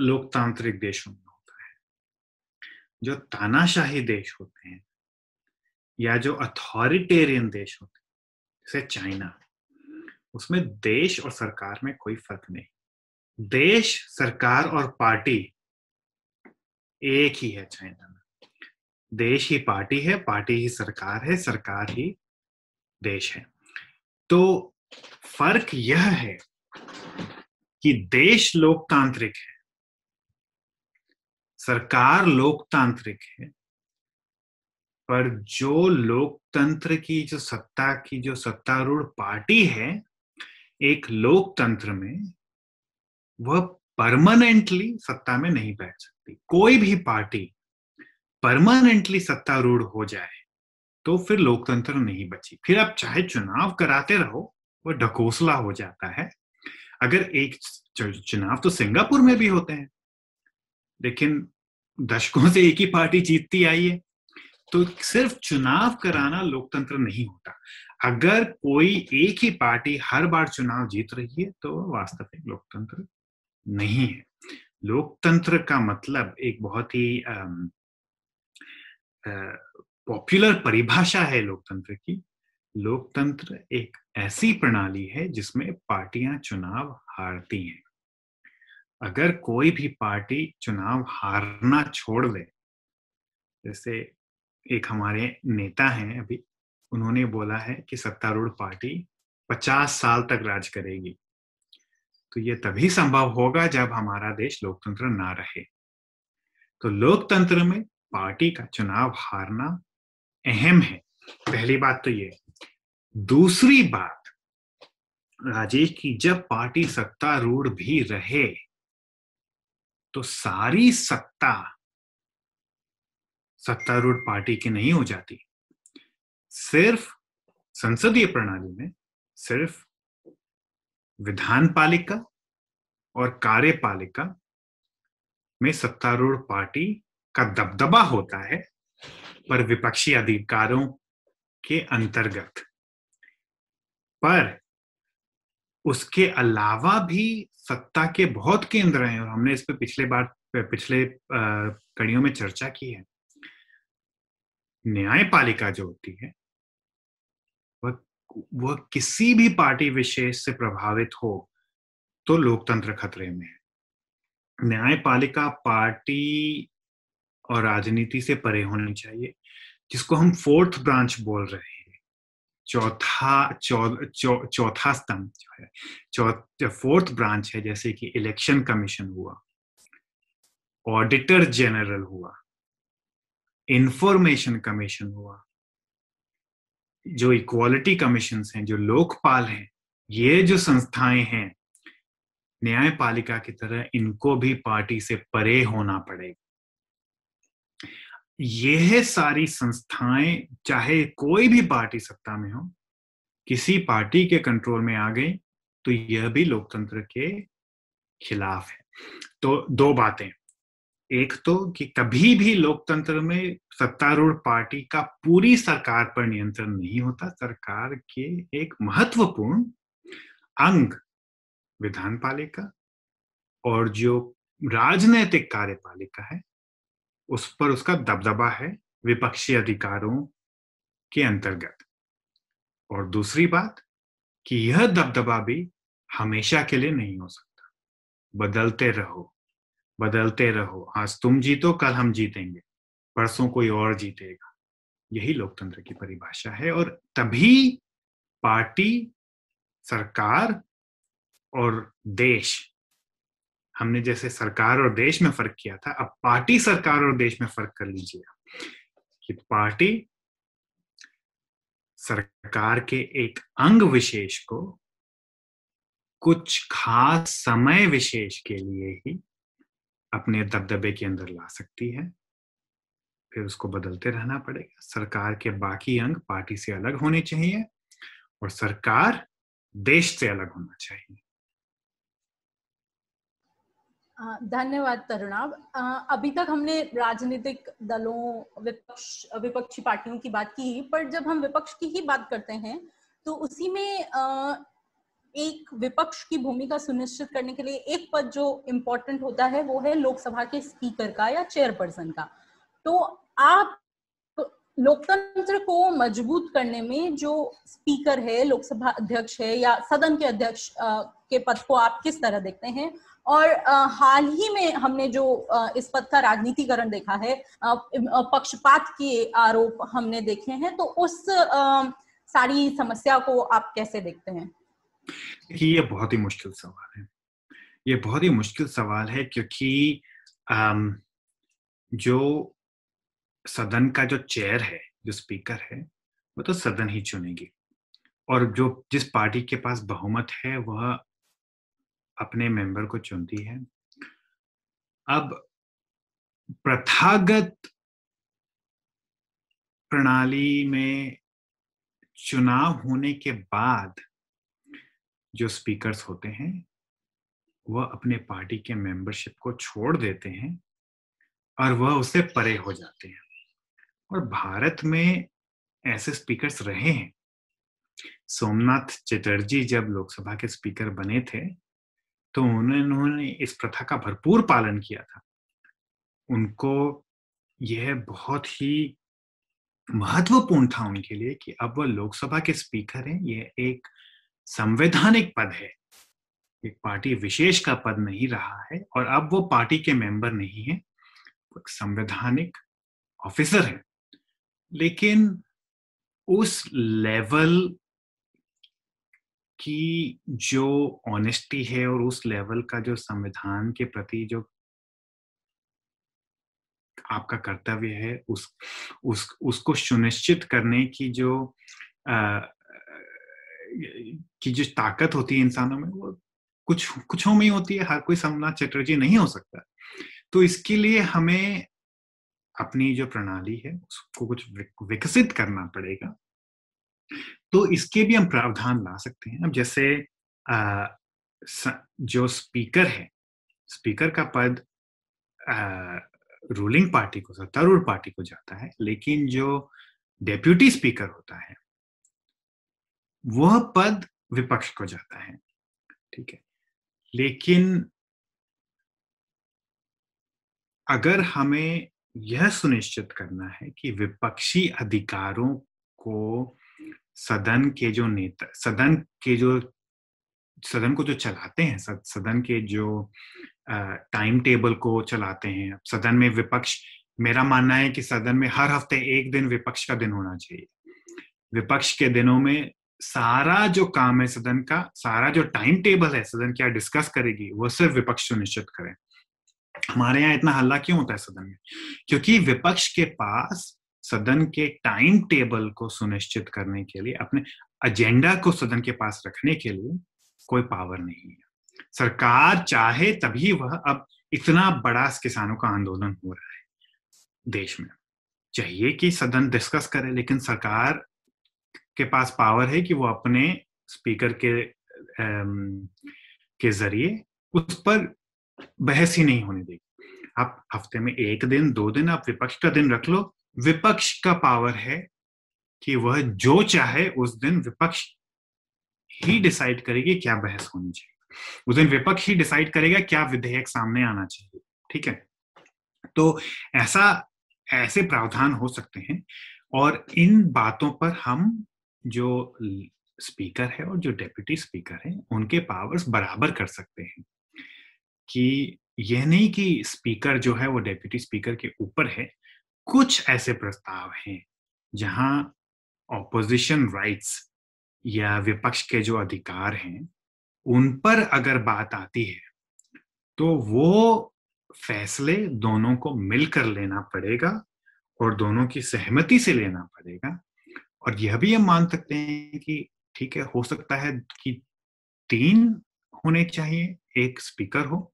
लोकतांत्रिक देशों में होता है। जो तानाशाही देश होते हैं या जो अथॉरिटेरियन देश होते हैं, जैसे चाइना, उसमें देश और सरकार में कोई फ़र्क नहीं। देश, सरकार और पार्टी एक ही है चाइना देश ही पार्टी है, पार्टी ही सरकार है, सरकार ही देश है। तो फ़र्क यह है कि देश लोकतांत्रिक है, सरकार लोकतांत्रिक है, पर जो लोकतंत्र की, जो सत्ता की, जो सत्तारूढ़ पार्टी है, एक लोकतंत्र में वह परमानेंटली सत्ता में नहीं बैठ सकती। कोई भी पार्टी परमानेंटली सत्तारूढ़ हो जाए तो फिर लोकतंत्र नहीं बची। फिर आप चाहे चुनाव कराते रहो, वो ढकोसला हो जाता है। अगर एक चुनाव तो सिंगापुर में भी होते हैं। लेकिन दशकों से एक ही पार्टी जीतती आई है। तो सिर्फ़ चुनाव कराना लोकतंत्र नहीं होता। अगर कोई एक ही पार्टी हर बार चुनाव जीत रही है तो वास्तविक लोकतंत्र नहीं है। लोकतंत्र का मतलब एक बहुत ही पॉपुलर परिभाषा है लोकतंत्र की। लोकतंत्र एक ऐसी प्रणाली है जिसमें पार्टियाँ चुनाव हारती हैं। अगर कोई भी पार्टी चुनाव हारना छोड़ दे, जैसे एक हमारे नेता हैं अभी, उन्होंने बोला है कि सत्तारूढ़ पार्टी 50 साल तक राज करेगी। तो ये तभी संभव होगा जब हमारा देश लोकतंत्र ना रहे। तो लोकतंत्र में पार्टी का चुनाव हारना अहम है। पहली बात तो ये। दूसरी बात, राजेश की जब पार्टी सत्तारूढ़ भी रहे तो सारी सत्ता सत्तारूढ़ पार्टी की नहीं हो जाती। सिर्फ़ संसदीय प्रणाली में, सिर्फ़ विधान पालिका और कार्यपालिका में सत्तारूढ़ पार्टी का दबदबा होता है पर विपक्षी अधिकारों के अंतर्गत। पर उसके अलावा भी सत्ता के बहुत केंद्र हैं और हमने इस पर पिछले बार, पिछले कड़ियों में चर्चा की है। न्यायपालिका जो होती है, वह वह किसी भी पार्टी विशेष से प्रभावित हो तो लोकतंत्र खतरे में है। न्यायपालिका पार्टी और राजनीति से परे होनी चाहिए जिसको हम फोर्थ ब्रांच बोल रहे हैं। चौथा चौ, चौ, चौथा स्तंभ जो है चौ फोर्थ ब्रांच है जैसे कि इलेक्शन कमीशन हुआ ऑडिटर जनरल हुआ इंफॉर्मेशन कमीशन हुआ जो इक्वालिटी कमीशन हैं जो लोकपाल हैं ये जो संस्थाएँ हैं न्यायपालिका की तरह इनको भी पार्टी से परे होना पड़ेगा। यह सारी संस्थाएँ, चाहे कोई भी पार्टी सत्ता में हो, किसी पार्टी के कंट्रोल में आ गई तो यह भी लोकतंत्र के खिलाफ है। तो दो बातें। एक तो कि कभी भी लोकतंत्र में सत्तारूढ़ पार्टी का पूरी सरकार पर नियंत्रण नहीं होता, सरकार के एक महत्वपूर्ण अंग विधान पालिका और जो राजनैतिक कार्यपालिका है उस पर उसका दबदबा है विपक्षी अधिकारों के अंतर्गत। और दूसरी बात कि यह दबदबा भी हमेशा के लिए नहीं हो सकता। बदलते रहो बदलते रहो। आज तुम जीतो, कल हम जीतेंगे। परसों कोई और जीतेगा। यही लोकतंत्र की परिभाषा है और तभी पार्टी, सरकार और देश हमने जैसे सरकार और देश में फ़र्क किया था, अब पार्टी सरकार और देश में फ़र्क कर लीजिए कि पार्टी सरकार के एक अंग विशेष को कुछ खास समय विशेष के लिए ही अपने दबदबे के अंदर ला सकती है। फिर उसको बदलते रहना पड़ेगा। सरकार के बाकी अंग पार्टी से अलग होने चाहिए और सरकार देश से अलग होना चाहिए। धन्यवाद तरुणाब अभी तक हमने राजनीतिक दलों, विपक्ष, विपक्षी पार्टियों की बात की, पर जब हम विपक्ष की ही बात करते हैं तो उसी में एक विपक्ष की भूमिका सुनिश्चित करने के लिए एक पद जो इम्पोर्टेंट होता है, वो है लोकसभा के स्पीकर का या चेयरपर्सन का। तो आप लोकतंत्र को मज़बूत करने में जो स्पीकर है, लोकसभा अध्यक्ष है या सदन के अध्यक्ष के पद को आप किस तरह देखते हैं और हाल ही में हमने जो इस पद का राजनीतिकरण देखा है पक्षपात के आरोप हमने देखे हैं तो उस सारी समस्या को आप कैसे देखते हैं? ये बहुत ही मुश्किल सवाल है। ये बहुत ही मुश्किल सवाल है क्योंकि जो सदन का जो चेयर है, जो स्पीकर है, वो तो सदन ही चुनेगी। और जो जिस पार्टी के पास बहुमत है, वह अपने मेंबर को चुनती है। अब प्रथागत प्रणाली में चुनाव होने के बाद जो स्पीकर्स होते हैं, वह अपने पार्टी के मेंबरशिप को छोड़ देते हैं और वह उससे परे हो जाते हैं। और भारत में ऐसे स्पीकर्स रहे हैं। सोमनाथ चटर्जी जब लोकसभा के स्पीकर बने थे तो उन्होंने इस प्रथा का भरपूर पालन किया था। उनको यह बहुत ही महत्वपूर्ण था उनके लिए कि अब वह लोकसभा के स्पीकर हैं, यह एक संवैधानिक पद है। एक पार्टी विशेष का पद नहीं रहा है और अब वो पार्टी के मेंबर नहीं है संवैधानिक ऑफिसर है। लेकिन उस लेवल की जो ऑनेस्टी है और उस लेवल का जो संविधान के प्रति जो आपका कर्तव्य है उस उस उसको सुनिश्चित करने की जो आ, की जो ताकत होती है इंसानों में वो कुछ कुछ में ही होती है हर कोई सोमनाथ चटर्जी नहीं हो सकता। तो इसके लिए हमें अपनी जो प्रणाली है उसको कुछ विकसित करना पड़ेगा। तो इसके भी हम प्रावधान ला सकते हैं। अब जैसे आ, जो स्पीकर है स्पीकर का पद आ, रूलिंग पार्टी को सत्तारूढ़ पार्टी को जाता है लेकिन जो डेप्यूटी स्पीकर होता है वह पद विपक्ष को जाता है ठीक है। लेकिन अगर हमें यह सुनिश्चित करना है कि विपक्षी अधिकारों को सदन के जो नेता, सदन के जो, सदन को जो चलाते हैं सदन के जो टाइम टेबल को चलाते हैं। सदन में विपक्ष, मेरा मानना है कि सदन में हर हफ़्ते एक दिन विपक्ष का दिन होना चाहिए। विपक्ष के दिनों में सारा जो काम है सदन का, सारा जो टाइम टेबल है सदन क्या डिस्कस करेगी, वो सिर्फ़ विपक्ष सुनिश्चित करें। हमारे यहाँ इतना हल्ला क्यों होता है सदन में? क्योंकि विपक्ष के पास सदन के टाइम टेबल को सुनिश्चित करने के लिए अपने एजेंडा को सदन के पास रखने के लिए कोई पावर नहीं है। सरकार चाहे तभी वह अब इतना बड़ा किसानों का आंदोलन हो रहा है देश में। चाहिए कि सदन डिस्कस करे लेकिन सरकार के पास पावर है कि वो अपने स्पीकर के एम, के ज़रिए उस पर बहस ही नहीं होने देगी। आप हफ़्ते में एक दिन दो दिन आप विपक्ष का दिन रख लो विपक्ष का पावर है कि वह जो चाहे उस दिन विपक्ष ही डिसाइड करेगी क्या बहस होनी चाहिए। उस दिन विपक्ष ही डिसाइड करेगा क्या विधेयक सामने आना चाहिए, ठीक है? तो ऐसा, ऐसे प्रावधान हो सकते हैं और इन बातों पर हम जो स्पीकर है और जो डेप्यूटी स्पीकर है, उनके पावर्स बराबर कर सकते हैं। कि यह नहीं कि स्पीकर जो है वो डेप्यूटी स्पीकर के ऊपर है कुछ ऐसे प्रस्ताव हैं, जहाँ ऑपोजिशन राइट्स या विपक्ष के जो अधिकार हैं, उन पर अगर बात आती है तो वो फैसले दोनों को मिलकर लेना पड़ेगा और दोनों की सहमति से लेना पड़ेगा। और यह भी हम मान सकते हैं कि ठीक है, हो सकता है कि तीन होने चाहिए, एक स्पीकर हो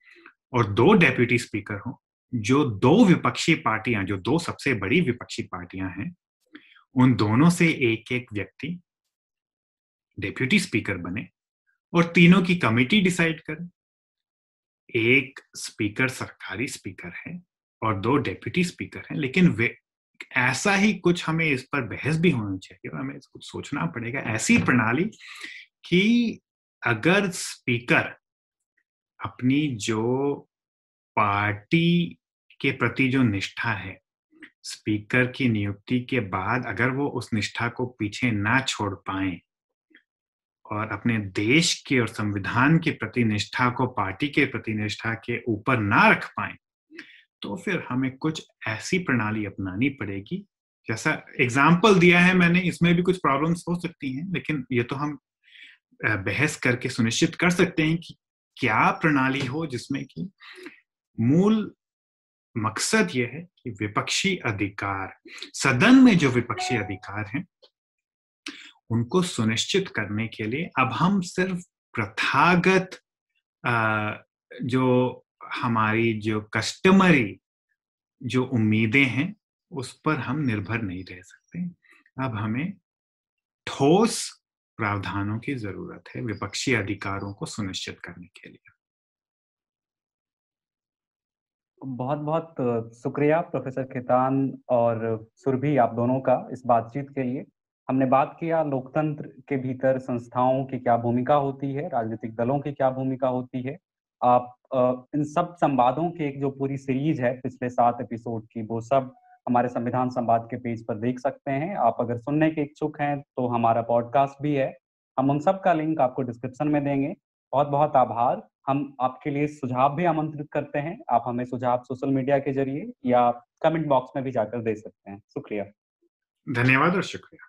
और दो डेप्यूटी स्पीकर हो। जो दो विपक्षी पार्टियाँ, जो दो सबसे बड़ी विपक्षी पार्टियाँ हैं, उन दोनों से एक एक व्यक्ति डेप्यूटी स्पीकर बने और तीनों की कमिटी डिसाइड करे। एक स्पीकर सरकारी स्पीकर है और दो डेप्यूटी स्पीकर हैं, लेकिन वे, ऐसा ही कुछ हमें इस पर बहस भी होनी चाहिए और हमें इसको सोचना पड़ेगा। ऐसी प्रणाली कि अगर स्पीकर अपनी जो पार्टी के प्रति जो निष्ठा है। स्पीकर की नियुक्ति के बाद अगर वो उस निष्ठा को पीछे ना छोड़ पाए और अपने देश के और संविधान के प्रति निष्ठा को, पार्टी के प्रति निष्ठा के ऊपर ना रख पाए तो फिर हमें कुछ ऐसी प्रणाली अपनानी पड़ेगी। जैसा एग्ज़ाम्पल दिया है मैंने, इसमें भी कुछ प्रॉब्लम्स हो सकती हैं, लेकिन ये तो हम बहस करके सुनिश्चित कर सकते हैं कि क्या प्रणाली हो जिसमें कि मूल मकसद ये है कि विपक्षी अधिकार, सदन में जो विपक्षी अधिकार हैं, उनको सुनिश्चित करने के लिए अब हम सिर्फ़ प्रथागत जो हमारी जो कस्टमरी, जो उम्मीदें हैं, उस पर हम निर्भर नहीं रह सकते। अब हमें ठोस प्रावधानों की ज़रूरत है विपक्षी अधिकारों को सुनिश्चित करने के लिए। बहुत बहुत शुक्रिया प्रोफेसर खेतान और सुरभि आप दोनों का इस बातचीत के लिए। हमने बात किया लोकतंत्र के भीतर संस्थाओं की क्या भूमिका होती है, राजनीतिक दलों की क्या भूमिका होती है। आप इन सब संवादों की एक जो पूरी सीरीज़ है, पिछले सात एपिसोड की, वो सब हमारे संविधान संवाद के पेज पर देख सकते हैं। आप अगर सुनने के इच्छुक हैं तो हमारा पॉडकास्ट भी है। हम उन सब का लिंक आपको डिस्क्रिप्शन में देंगे। बहुत बहुत आभार। हम आपके लिए सुझाव भी आमंत्रित करते हैं। आप हमें सुझाव सोशल मीडिया के ज़रिए या कमेंट बॉक्स में भी जाकर दे सकते हैं। शुक्रिया। धन्यवाद और शुक्रिया।